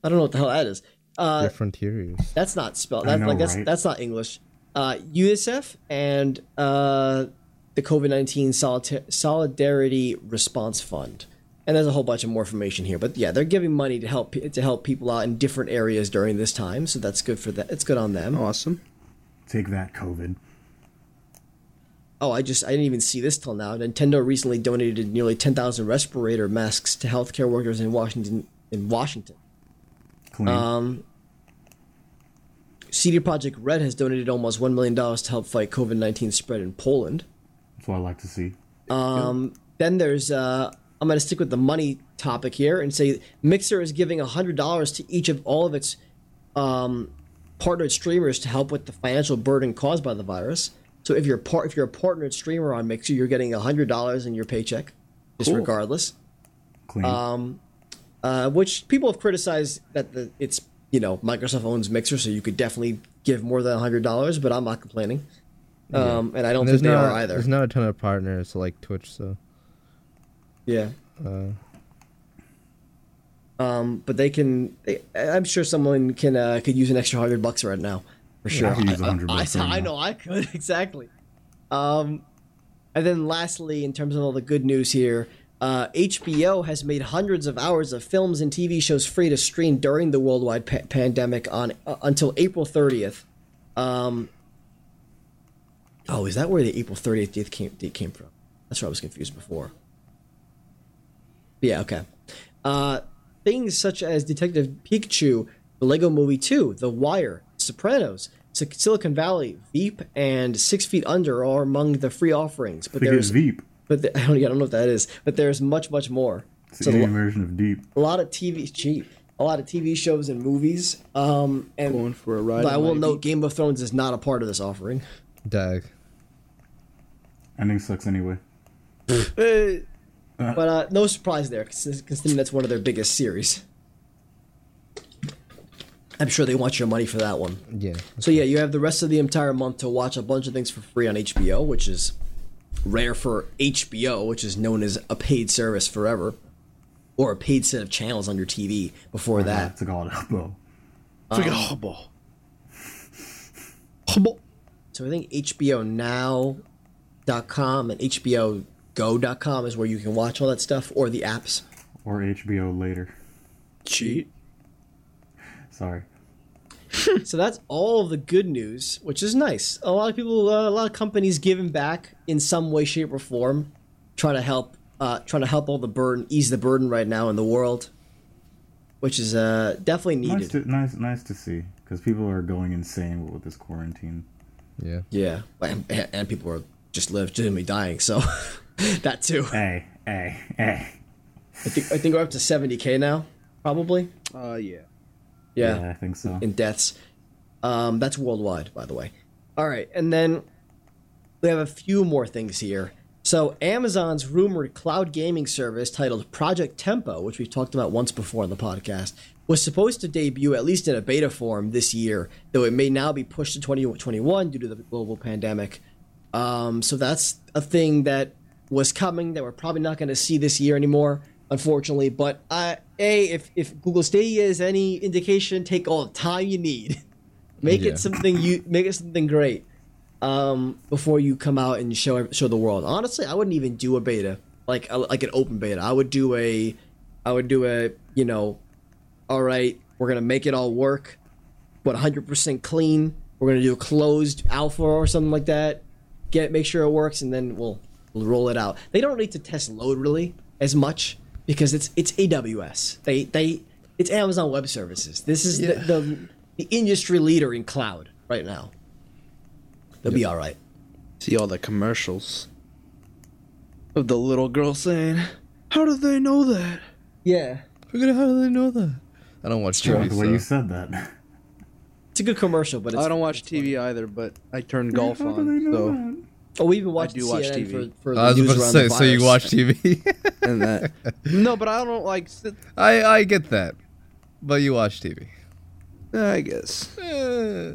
I don't know what the hell that is. Uh, frontiers. that's not spelled. I That's know, like that's right? that's not English. Uh, UNICEF and uh, the COVID nineteen Solidarity Response Fund, and there's a whole bunch of more information here. But yeah, they're giving money to help to help people out in different areas during this time, so that's good for that. It's good on them. Awesome. Take that, COVID. Oh, I just I didn't even see this till now. Nintendo recently donated nearly ten thousand respirator masks to healthcare workers in Washington. In Washington. Clean. Um, CD Projekt Red has donated almost $1 million to help fight COVID 19 spread in Poland. That's what I like to see. Um, then there's, uh, I'm going to stick with the money topic here and say Mixer is giving $100 to each of all of its um, partnered streamers to help with the financial burden caused by the virus. So if you're part, if you're a partnered streamer on Mixer, you're getting $100 in your paycheck, just Cool. regardless. Clean. Um, uh, which people have criticized that the, it's you know Microsoft owns Mixer, so you could definitely give more than hundred dollars, but I'm not complaining. Um, and I don't And think they not, are either. There's not a ton of partners like Twitch, so Yeah. uh, Um, but they can. They, I'm sure someone can uh, could use an extra hundred bucks right now, for Yeah, sure. I could use 100 bucks I, right I now. know I could exactly. Um, and then lastly, in terms of all the good news here, uh, HBO has made hundreds of hours of films and TV shows free to stream during the worldwide pa- pandemic on uh, until April 30th. Um, oh, is that where the April 30th date came, date came from? That's where I was confused before. Yeah, okay. Uh, things such as Detective Pikachu, the Lego Movie 2, The Wire, Sopranos, Silicon Valley, Veep, and Six Feet Under are among the free offerings. But there's, Veep. but the, I don't, I don't know what that is. But there's much, much more. It's So Indian lo- version of Deep. a lot of TV, cheap, a lot of TV shows and movies. Um, and Going for a ride. but I will note, Game of Thrones is not a part of this offering. Dag. Ending sucks anyway. Hey, But uh, no surprise there, cons- considering that's one of their biggest series. I'm sure they want your money for that one. Yeah. So yeah, you have the rest of the entire month to watch a bunch of things for free on HBO, which is rare for HBO, which is known as a paid service forever, or a paid set of channels on your TV. Before that, It's a god elbow. it's like a hobble. so I think HBO Now.com and HBO Go.com is where you can watch all that stuff, or the apps. Or HBO later. Cheat. Sorry. so that's all of the good news, which is nice. A lot of people, uh, a lot of companies giving back in some way, shape, or form, trying to help, uh, trying to help all the burden, ease the burden right now in the world, which is uh, definitely Nice needed. to nice nice to see because people are going insane with this quarantine. Yeah. Yeah, and, and people are just legitimately dying. So that too. Hey, hey, hey. I think I think we're up to seventy k now, probably. Uh, yeah. Yeah. Yeah, I think so. in deaths. Um, that's worldwide, by the way. All right, and then we have a few more things here. So, Amazon's rumored cloud gaming service titled Project Tempo, which we've talked about once before on the podcast, was supposed to debut at least in a beta form this year, though it may now be pushed to 2021 due to the global pandemic. Um, so that's a thing that was coming that we're probably not going to see this year anymore, unfortunately. But uh, a if if Google Stadia is any indication, take all the time you need, make Yeah. it something you make it something great um, before you come out and show show the world. Honestly, I wouldn't even do a beta like a, like an open beta. I would do a I would do a you know, all right, we're gonna make it all work, but 100% clean. We're gonna do a closed alpha or something like that. Get make sure it works, and then we'll, we'll roll it out. They don't need to test load really as much because it's it's AWS. They they it's Amazon Web Services. This is the, the the industry leader in cloud right now. They'll be all right. See all the commercials of the little girl saying, "How do they know that?" Yeah, Forget how do they know that? I don't watch TV. the way you said that. it's a good commercial, but it's, I don't watch TV either, but I turn golf How do they on, know so that? Oh, we even watch do CNN watch TV. for, for the I was news about to say, so you watch TV? and that. no, but I don't like. Sit, I I get that, but you watch TV. I guess. Eh.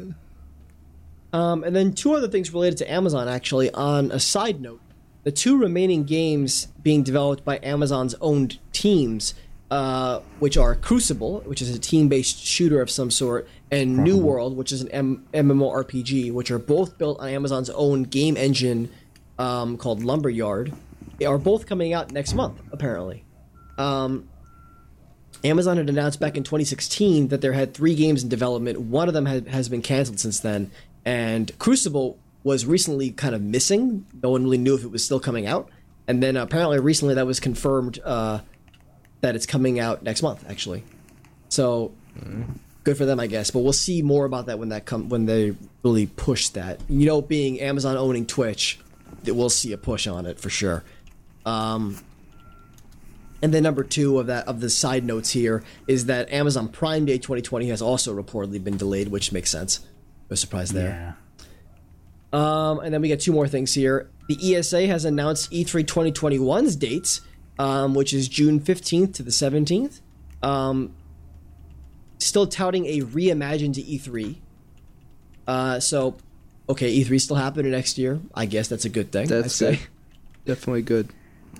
Um, and then two other things related to Amazon, actually. On a side note, the two remaining games being developed by Amazon's owned teams, uh, which are Crucible, which is a team-based shooter of some sort, and New World, which is an M- MMORPG, which are both built on Amazon's own game engine um, called Lumberyard, they are both coming out next month, apparently. Um, Amazon had announced back in 2016 that there had three games in development. One of them had, has been canceled since then, and Crucible was recently kind of missing. No one really knew if it was still coming out, and then apparently recently that was confirmed uh, that it's coming out next month, actually. So good for them, I guess. But we'll see more about that when that come when they really push that. You know, being Amazon owning Twitch, that we'll see a push on it for sure. Um, and then number two of that of the side notes here is that Amazon Prime Day 2020 has also reportedly been delayed, which makes sense. No surprise there. Yeah. Um, and then we got two more things here. The ESA has announced E E3 2021's dates, um, which is June 15th to the 17th. Um, still touting a reimagined E3. Uh, so, okay, E3 still happening next year. I guess that's a good thing. I'd That's say. good. Definitely good.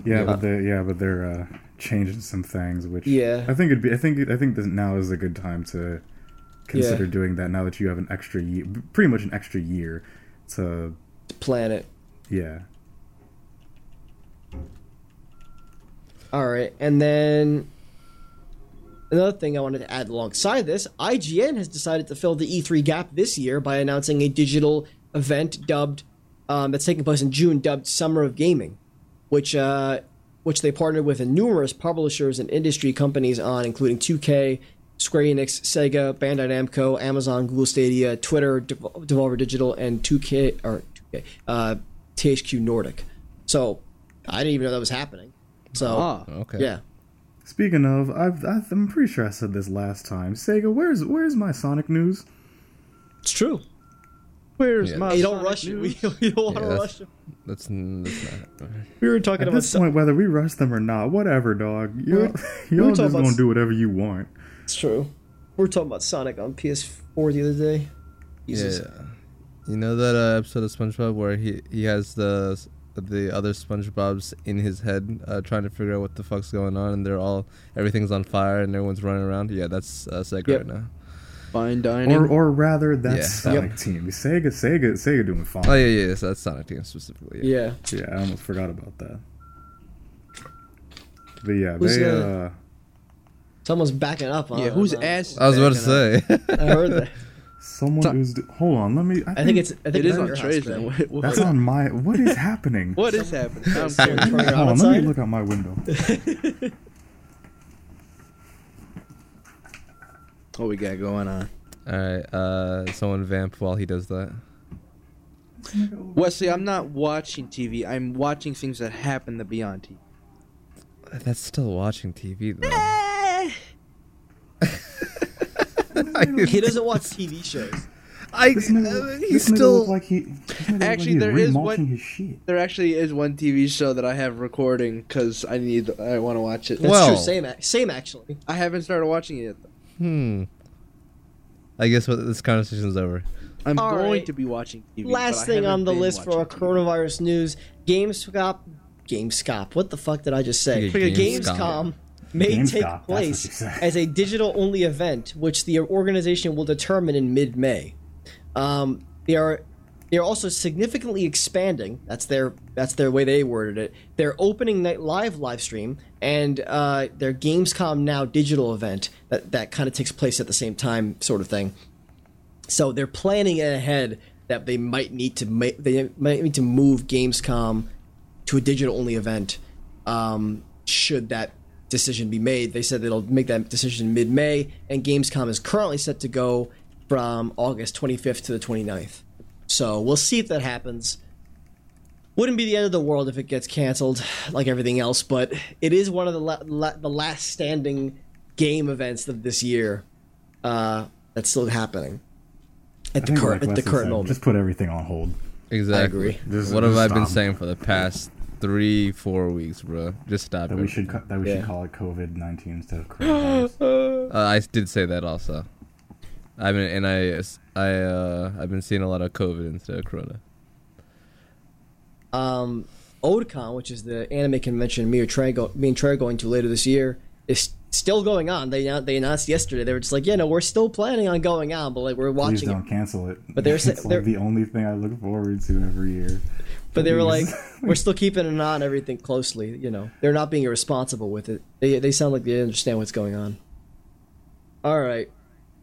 Yeah, but they yeah, but they're uh, changing some things, which Yeah. I think it'd be. I think I think this now is a good time to consider Yeah. doing that. Now that you have an extra year, pretty much an extra year to Plan it. yeah. All right, and then another thing I wanted to add alongside this, IGN has decided to fill the E3 gap this year by announcing a digital event dubbed um, that's taking place in June, dubbed Summer of Gaming, which uh, which they partnered with numerous publishers and industry companies on, including 2K, Square Enix, Sega, Bandai Namco, Amazon, Google Stadia, Twitter, Dev- Devolver Digital, and 2K or 2K, uh, THQ Nordic. So I didn't even know that was happening. So Ah, Okay. yeah, Speaking of, I've, I've I'm pretty sure I said this last time. Sega, where's where's my Sonic news? it's true. where's Yeah. my Hey, you don't Sonic rush it. We, we don't want Yeah, to rush it. That's, that's not. We were talking At about this Son- point, whether we rush them or not, whatever, dog. Y'all, We're- y'all we're just gonna do whatever you want. It's true. We were talking about Sonic on PS4 the other day. Jesus. Yeah. You know that uh, episode of SpongeBob where he he has the the other SpongeBob's in his head uh, trying to figure out what the fuck's going on, and they're all everything's on fire and everyone's running around. Yeah, that's uh, Sega Yep. right now. Fine dining. Or or rather, that's Yeah. Sonic Team. Sega, Sega, Sega doing fine. Oh yeah, yeah, yeah, so that's Sonic Team specifically. Yeah. Yeah. Yeah, I almost forgot about that. But yeah, Who's, they uh, uh, Someone's backing up. On, yeah, whose ass? I was about to say. I heard that. someone So- who's hold on. Let me. I, I think it's. I think it's on Trey's Ben. then. What- what- that's on my. What is happening? What is happening? I'm Someone curious. turning around Hold on, let me look out my window. What we got going on? All right, uh, someone vamp while he does that. Wesley, I'm not watching TV. I'm watching things that happen to be on TV. That's still watching TV though. He doesn't watch TV shows. I, This nigga, uh, this he's nigga still. look like he. This nigga Actually, like there he's is one- his shit. There actually is one TV show that I have recording because I need. I want to watch it. That's Well- true. Same. Same actually. I haven't started watching it yet. Though. Hmm. I guess what this conversation's over. I'm All going right. to be watching TV. Last thing on the list for our watching TV. coronavirus news: GameStop. GameStop. What the fuck did I just say? Like a Gamescom. May GameStop, take place as a digital-only event, which the organization will determine in mid-May. Um, they are they are also significantly expanding. That's their that's their way they worded it. Their opening night live live stream and uh, their Gamescom Now digital event that that kind of takes place at the same time, sort of thing. So they're planning ahead that they might need to ma- they might need to move Gamescom to a digital only event. Um, should that decision be made, they said they'll make that decision mid May, and Gamescom is currently set to go from August 25th to the 29th. So we'll see if that happens. Wouldn't be the end of the world if it gets canceled, like everything else, but it is one of the la- la- the last standing game events of this year uh, that's still happening at the think current like at the current said, moment. Just put everything on hold. Exactly. agree. Just- what have just I been saying for the past three, four weeks, bro? Just stop That it. we should ca- that we Yeah. should call it COVID nineteen instead of coronavirus. Uh, I did say that also. I mean, and I, I, uh, I've been seeing a lot of COVID instead of Corona. um, Otakon, which is the anime convention me, or Trey go, me and Trey are going to later this year, is still going on. They they announced yesterday they were just like, yeah, no, we're still planning on going on, but like we're Please watching don't it. cancel it. But they're it's they're- like the only thing I look forward to every year. But they were like, we're still keeping an eye on everything closely. You know, they're not being irresponsible with it. They they sound like they understand what's going on. All right.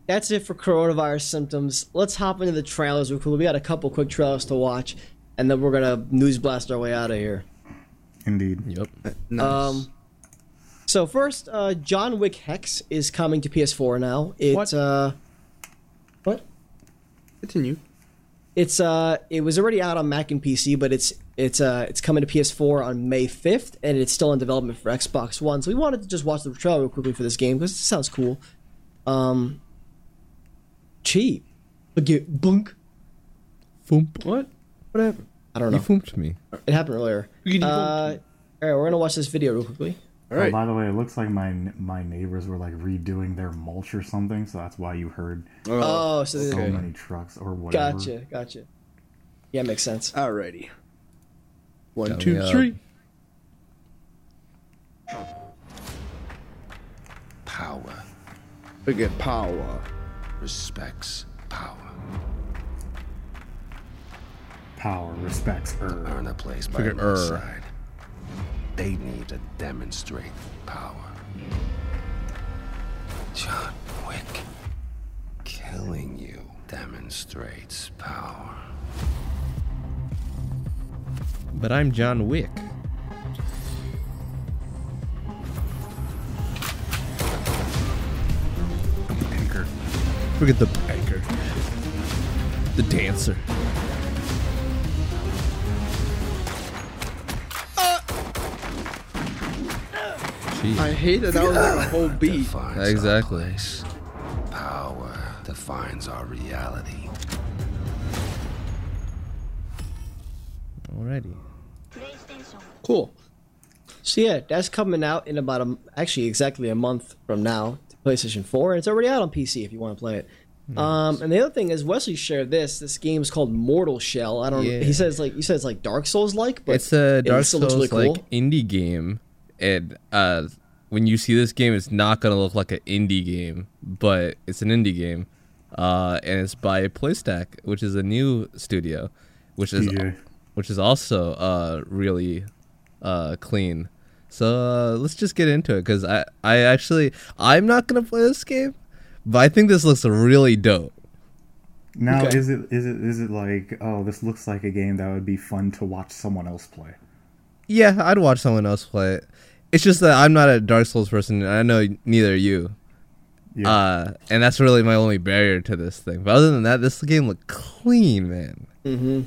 That's it for coronavirus symptoms. Let's hop into the trailers. real quick. We got a couple quick trailers to watch, and then we're gonna news blast our way out of here. Indeed. Yep. Nice. Um, so first, uh, John Wick Hex is coming to PS4 now. It What? uh, what? Continue. It's uh, it was already out on Mac and PC, but it's it's uh, it's coming to PS4 on May 5th, and it's still in development for Xbox One. So we wanted to just watch the trailer real quickly for this game because it sounds cool. Um, cheap, Bug- bunk. Foomp. What? What happened? I don't know. You know. foomped me. It happened earlier. You Uh, all right, we're gonna watch this video real quickly. All Oh, by the way, it looks like my my neighbors were like redoing their mulch or something, so that's why you heard Oh, so so they- many trucks or whatever. gotcha, gotcha. Yeah, makes sense. Alrighty. One, Count two, three. Power Look at power. respects power. Power respects her. Earn a place by Figure my er. side. They need to demonstrate power. John Wick. Killing you demonstrates power. But I'm John Wick. Anchor. Look at the anchor. The dancer. Jeez. I hate that that was like a whole beat. Defines Exactly. Power defines our reality. Alrighty. Cool. So yeah, that's coming out in about a actually exactly a month from now to PlayStation 4, and it's already out on PC if you want to play it. Um, and the other thing is Wesley shared this. This game is called Mortal Shell. I don't. Yeah. He says like he says like Dark Souls like, but it's a Dark still Souls looks really like cool. indie game, and uh, when you see this game, it's not gonna look like an indie game, but it's an indie game, uh, and it's by PlayStack, which is a new studio, which is DJ. which is also uh really uh clean. So uh, let's just get into it because I I actually I'm not gonna play this game, but I think this looks really dope. Now, Okay. is it is it is it like oh this looks like a game that would be fun to watch someone else play? Yeah, I'd watch someone else play it. It's just that I'm not a Dark Souls person, and I know neither are you. Yeah. Uh, and that's really my only barrier to this thing. But other than that, this game looked clean, man. Mm-hmm.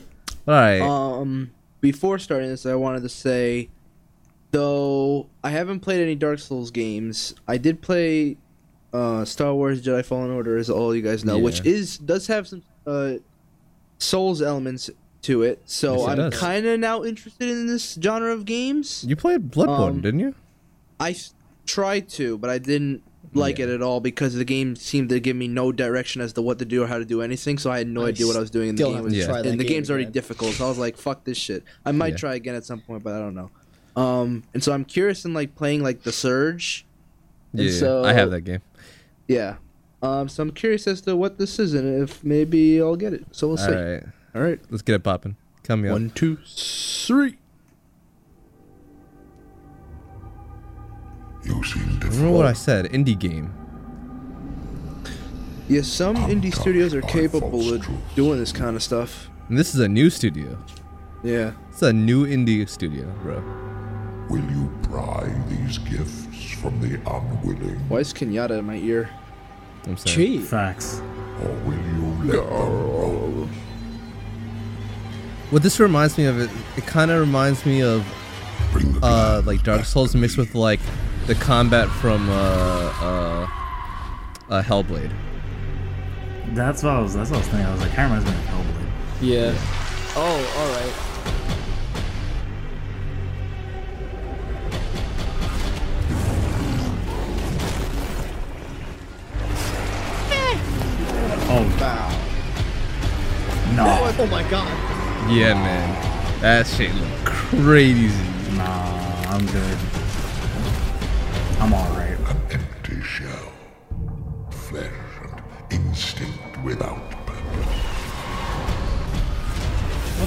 All right. Um, before starting this, I wanted to say, though I haven't played any Dark Souls games, I did play uh, Star Wars Jedi Fallen Order, as all you guys know, which is does have some uh, Souls elements to it. So Yes, it I'm kind of now interested in this genre of games. you played Bloodborne, um, didn't you? I tried to, but I didn't like Yeah. it at all because the game seemed to give me no direction as to what to do or how to do anything. So I had no I idea what I was doing in the game. Yeah. and the game game's already yet. difficult. So I was like, "Fuck this shit." I might Yeah. try again at some point, but I don't know. Um, and so I'm curious in like playing like the Surge. and Yeah, so- I have that game. Yeah. Um, so I'm curious as to what this is and if maybe I'll get it. So we'll All see. right, All right. let's get it popping. Come here. One, two, three. You seem to Remember what I said? Indie game. Yeah, some I'm indie studios are capable of truths. doing this kind of stuff. And this is a new studio. Yeah. It's a new indie studio, bro. Will you pry these gifts from the unwilling, Why is Kenyatta in my ear? I'm saying. Gee. Facts. or will you let them roll? What this reminds me of, it, it kind of reminds me of uh, like Dark Souls mixed with like the combat from uh, uh, uh, Hellblade. That's what I was. That's what I was thinking. I was like, kind of reminds me of Hellblade. Yeah. Oh, all right. Oh Wow. no, Oh my god. Yeah, man, that shit look crazy. nah, I'm good. I'm all right. An empty shell. Flesh and instinct without purpose.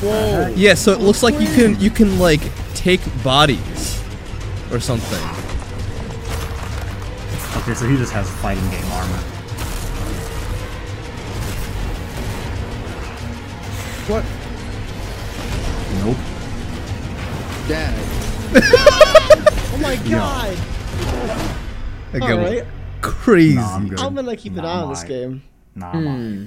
Whoa. Yeah, so it looks like you can you can like take bodies or something. Okay, so he just has fighting game armor. What? Dad. Oh my god. Like, All right. crazy. Nah, I'm. I'm gonna keep an eye on this game. Nah, Hmm.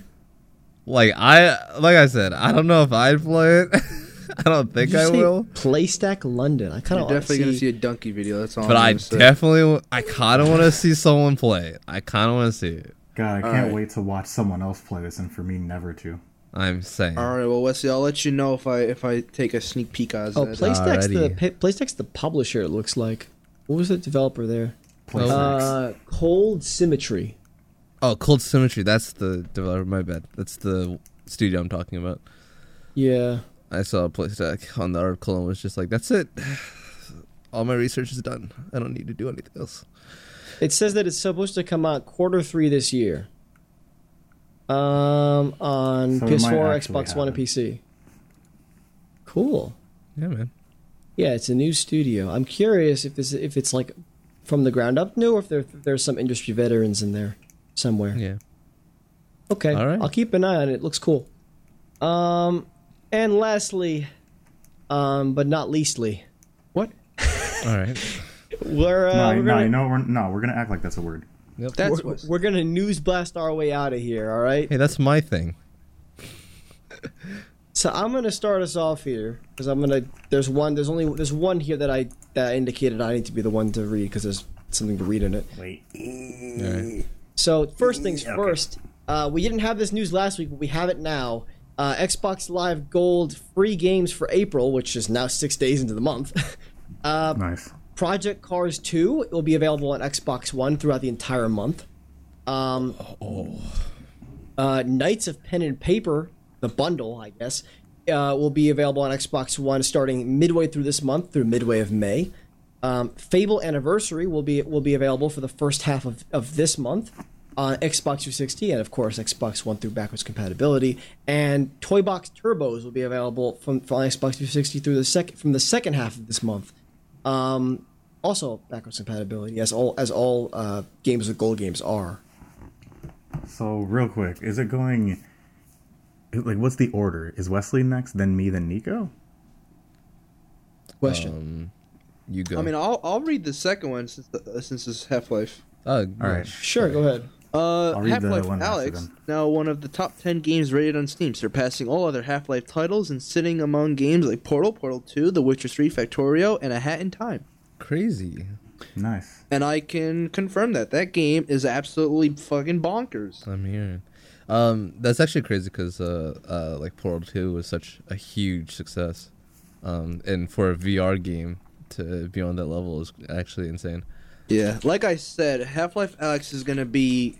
Like I like I said, I don't know if I'd play it. I don't think Did you I say will. PlayStack London. I kind of definitely gonna see a donkey video. That's all. But I'm I say. definitely, w- I kind of want to see someone play it. I kind of want to see it. God, I can't Alright. wait to watch someone else play this, and for me never to. I'm saying. All right. Well, Wesley, I'll let you know if I if I take a sneak peek at Oh, that. PlayStack's the Alrighty. pa- PlayStack's the publisher. It looks like. What was the developer there? Play Uh, Cold Symmetry. Oh, Cold Symmetry. That's the developer. My bad. That's the studio I'm talking about. Yeah. I saw a PlayStack on the article and was just like, "That's it. All my research is done. I don't need to do anything else." It says that it's supposed to come out quarter three this year. Um, on So PS4, Xbox One, and. PC. Cool. Yeah, man. Yeah, it's a new studio. I'm curious if this if it's like from the ground up new, or if there there's some industry veterans in there somewhere. Yeah. Okay, All right. I'll keep an eye on it. It looks cool. Um, and lastly, um, but not leastly, What? All right. we're uh, no, we're no, gonna, no, we're, no, we're gonna act like that's a word. Yep. That's we're, we're gonna news blast our way out of here. All right. Hey, that's my thing. So I'm gonna start us off here because I'm gonna. There's one. There's only. There's one here that I that indicated I need to be the one to read because there's something to read in it. Wait. Alright. So first things Okay. first. Uh, we didn't have this news last week, but we have it now. Uh, Xbox Live Gold free games for April, which is now six days into the month. uh, Nice. Project Cars 2 will be available on Xbox One throughout the entire month. Um, uh, Knights of Pen and Paper, the bundle, I guess, uh, will be available on Xbox One starting midway through this month through midway of May. Um, Fable Anniversary will be will be available for the first half of, of this month on Xbox 360 and of course Xbox One through backwards compatibility. And Toybox Turbos will be available from, from Xbox 360 through the second from the second half of this month. Um, also backwards compatibility, as all as all uh, games with gold games are. So real quick, is it going? Like, what's the order? Is Wesley next, then me, then Nico? Question. Um, you go. I mean, I'll I'll read the second one since the, since it's Half Life. oh, All right. sure, go ahead. Uh, Half Life Alyx, now one of the top 10 games rated on Steam, surpassing all other Half Life titles and sitting among games like Portal, Portal 2, The Witcher 3, Factorio, and A Hat in Time. Crazy. Nice. And I can confirm that. That game is absolutely fucking bonkers. I'm hearing. Um, that's actually crazy because uh, uh, like Portal Two was such a huge success, um, and for a VR game to be on that level is actually insane. Yeah, like I said, Half Life Alyx is going to be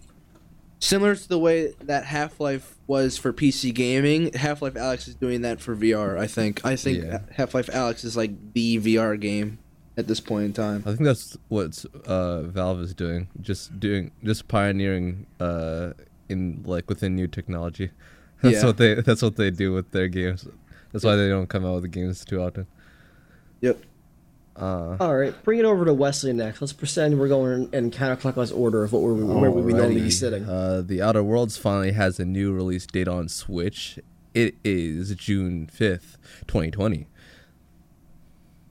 similar to the way that Half Life was for PC gaming. Half Life Alyx is doing that for VR, I think. I think Yeah. Half Life Alyx is like the VR game at this point in time. I think that's what uh, Valve is doing, just doing, just pioneering uh, in like within new technology. That's Yeah. what they. That's what they do with their games. That's why they don't come out with the games too often. Yep. Uh, All right, bring it over to Wesley next. Let's pretend we're going in counterclockwise order of what we're, where we would normally be sitting. Uh, the Outer Worlds finally has a new release date on Switch. It is June fifth, twenty twenty.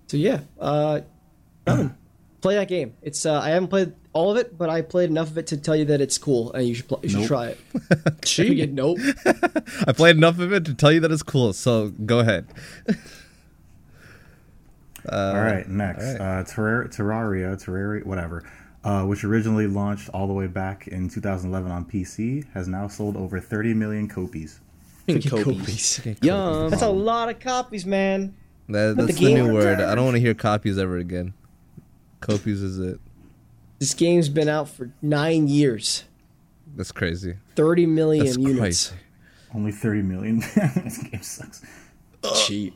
So yeah, uh, play that game. It's uh, I haven't played all of it, but I played enough of it to tell you that it's cool and you should pl- you should Nope. try it. Yeah, nope. I played enough of it to tell you that it's cool. So go ahead. uh, all right, next. all right. Uh, Terrar- Terraria, Terraria, whatever, uh, which originally launched all the way back in 2011 on PC, has now sold over 30 million copies. Copies. Yum. That's a lot of copies, man. That, that's the the, new word. I don't want to hear copies ever again. Copies is it? This game's been out for nine years. That's crazy. Thirty million That's units. crazy. Only 30 million. this game sucks. Cheap.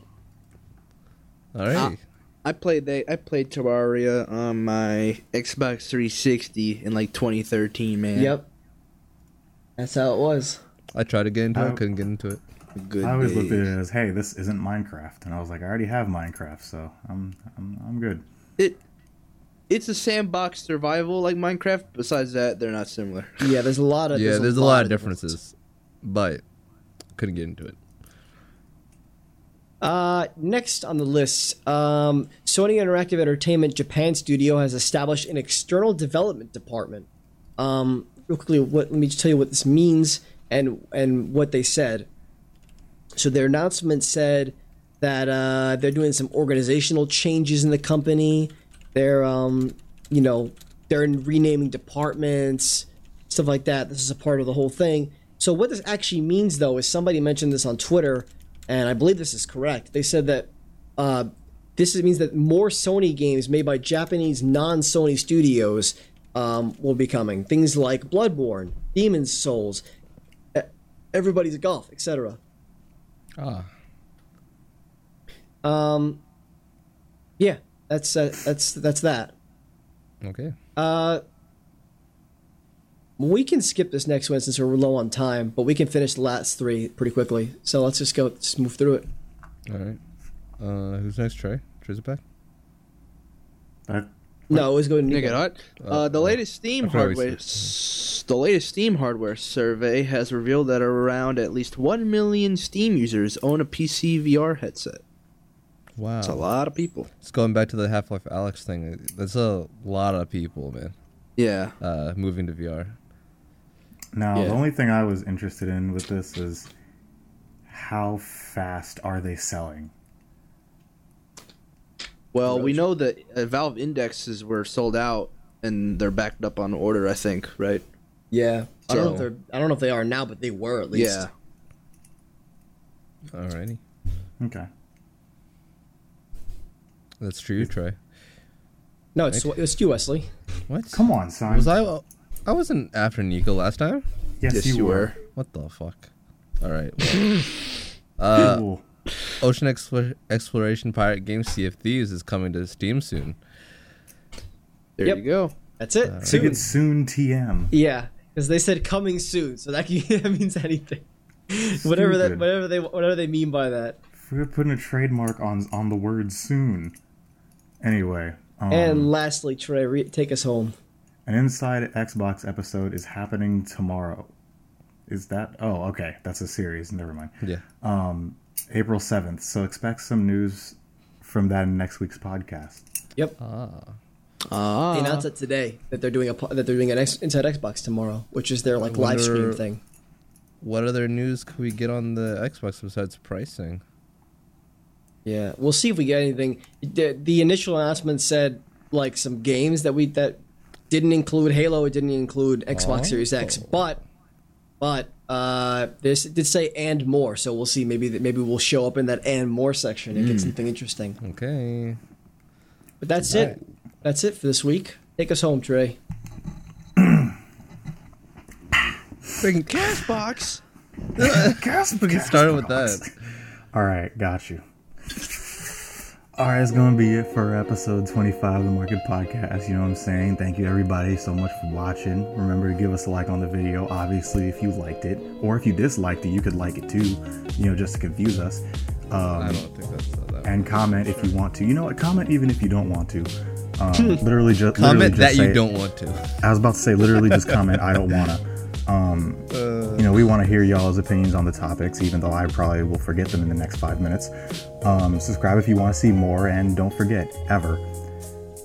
All right. I played they I played Terraria on my Xbox 360 in like 2013, man. Yep. That's how it was. I tried to get into I- it, couldn't get into it. Good. I always looked at it as, hey, this isn't Minecraft, and I was like, I already have Minecraft, so I'm I'm I'm good. it. It's a sandbox survival like Minecraft. Besides that, they're not similar. Yeah, there's a lot of yeah, there's, a lot of differences, but couldn't get into it. Uh, next on the list, um, Sony Interactive Entertainment Japan Studio has established an external development department. Um, real quickly, what, let me just tell you what this means and and what they said. So their announcement said that uh, they're doing some organizational changes in the company. They're um, you know they're renaming departments, stuff like that. This is a part of the whole thing. So what this actually means, though, is somebody mentioned this on Twitter, and I believe this is correct. They said that uh, this means that more Sony games made by Japanese non-Sony studios um, will be coming. Things like Bloodborne, Demon's Souls, Everybody's Golf, etc. Ah, Um, yeah, that's uh, that's that's that. okay. Uh, we can skip this next one since we're low on time, but we can finish the last three pretty quickly. So let's just go, just move through it. All right. Uh, who's next? Trey. Trey's back. That No, it was going to Nigga, what? Uh, the latest Steam I forgot we hardware, s- the latest Steam hardware survey has revealed that around at least one million Steam users own a PC VR headset. Wow. That's a lot of people. It's going back to the Half Life Alyx thing. That's a lot of people, man. Yeah. uh, moving to VR. Now, Yeah. the only thing I was interested in with this is how fast are they selling? Well, we know that uh, Valve indexes were sold out and they're backed up on order. I think, right? Yeah. I don't know if they're. I don't know if they are now, but they were at least. Yeah. Alrighty, Okay. that's true. Trey. No, it's it's you, Wesley. What? Come on, son. Was I? I wasn't after Nico last time. Yes, Yes, you, you were. were. What the fuck? All right. well, uh, Ocean Explo- Exploration Pirate Game Sea of Thieves is coming to Steam soon. There Yep. you go. That's it. Ticket soon. soon TM. Yeah, because they said coming soon, so that, can, that means anything. whatever that, whatever they, whatever they mean by that. We're putting a trademark on on the word soon. Anyway, um, and lastly, Trey, re- take us home. An Inside Xbox episode is happening tomorrow. Is that? Oh, okay. That's a series. Never mind. Yeah. Um, April seventh. So expect some news from that in next week's podcast. Yep. Ah. Ah. They announced it today that they're doing a that they're doing an X- Inside Xbox tomorrow, which is their like live stream thing. What other news could we get on the Xbox besides pricing? Yeah, we'll see if we get anything. The, the initial announcement said like some games that we that didn't include Halo. It didn't include Xbox Series X, but but uh, this did say and more. So we'll see. Maybe that maybe we'll show up in that and more section and get something interesting. Okay. But that's it. That's it for this week. Take us home, Trey. Freaking Castbox. Gasp! get started with that. All right, got you. All right, it's going to be it for episode 25 of the Market Podcast. You know what I'm saying? Thank you, everybody, so much for watching. Remember to give us a like on the video, obviously, if you liked it. Or if you disliked it, you could like it too, you know, just to confuse us. Um, I don't think that's uh, that. and comment if you want to. You know what? Comment even if you don't want to. Um, literally, just Comment that you say, don't want to. I was about to say, literally, just comment. I don't wanna. Um, you know, we want to hear y'all's opinions on the topics, even though I probably will forget them in the next five minutes. Um, subscribe if you want to see more, and don't forget ever.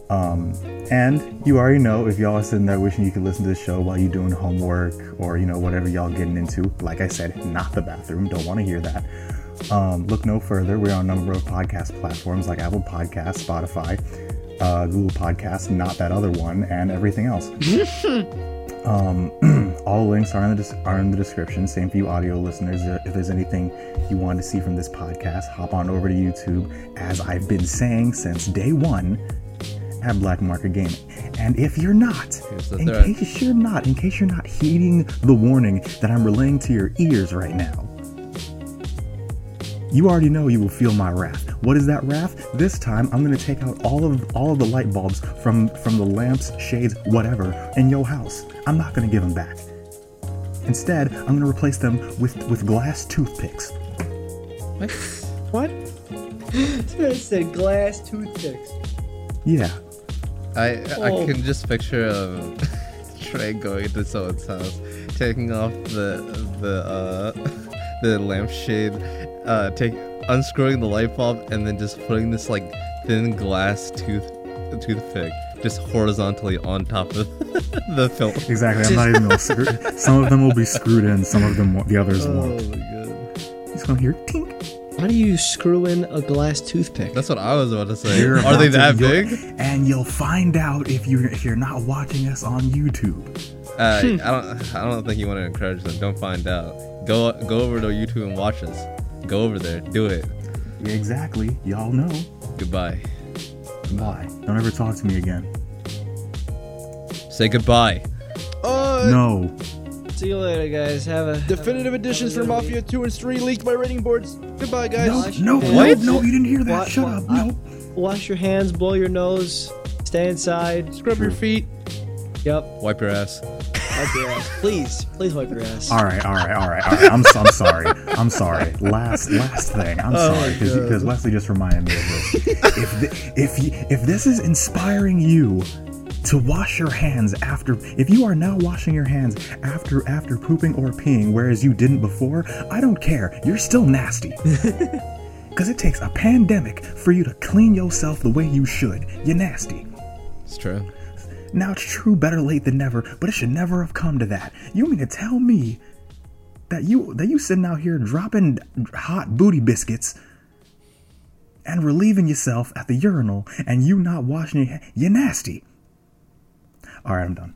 Um, and you already know if y'all are sitting there wishing you could listen to the show while you're doing homework or you know whatever y'all getting into. Like I said, not the bathroom. Don't want to hear that. Um, look no further. We're on a number of podcast platforms like Apple Podcasts, Spotify, uh, Google Podcasts, not that other one, and everything else. um, all links are in the are in the description. Same for you audio listeners. If there's anything you want to see from this podcast, hop on over to YouTube. As I've been saying since day one, at Black Market Gaming. And if you're not, in threat. case you're not, in case you're not heeding the warning that I'm relaying to your ears right now, you already know you will feel my wrath. What is that wrath? This time I'm gonna take out all of all of the light bulbs from from the lamps, shades, whatever in your house. I'm not gonna give them back. Instead, I'm gonna replace them with with glass toothpicks. What? What? it said glass toothpicks. Yeah, I Oh. I can just picture um, Trey going to someone's house, taking off the the uh, the lampshade, uh, take unscrewing the light bulb, and then just putting this like thin glass tooth toothpick just horizontally on top of the film. exactly. I'm not even gonna screw. Some of them will be screwed in. Some of them, won't- the others Oh won't. Oh my god, He's gonna hear tink. How do you screw in a glass toothpick? that's what I was about to say. You're Are they about that to- big? And you'll find out if you if you're not watching us on YouTube. Uh, I don't. I don't think you want to encourage them. Don't find out. Go go over to YouTube and watch us. Go over there. Do it. Exactly. Y'all know. Goodbye. Why? Don't ever talk to me again. Say goodbye. Uh, No. See you later, guys. Have a Definitive editions for Mafia 2 and 3 leaked by rating boards. Goodbye, guys. No, no, What? no, no, you didn't hear that. What? Shut What? up. No. Wash your hands, blow your nose, stay inside. Scrub your feet. Yep. Wipe your ass. Wipe your ass. Please, please wipe your ass. All right, all right, all right, all right. I'm, I'm sorry. I'm sorry. Last, last thing. I'm Oh sorry because Wesley just reminded me of this. if the, if you, if this is inspiring you to wash your hands after, if you are now washing your hands after after pooping or peeing, whereas you didn't before, I don't care. You're still nasty. Because it takes a pandemic for you to clean yourself the way you should. You're nasty. It's true. Now it's true, better late than never, but it should never have come to that. You mean to tell me that you that you sitting out here dropping hot booty biscuits and relieving yourself at the urinal and you not washing your hands? You're nasty. All right, I'm done.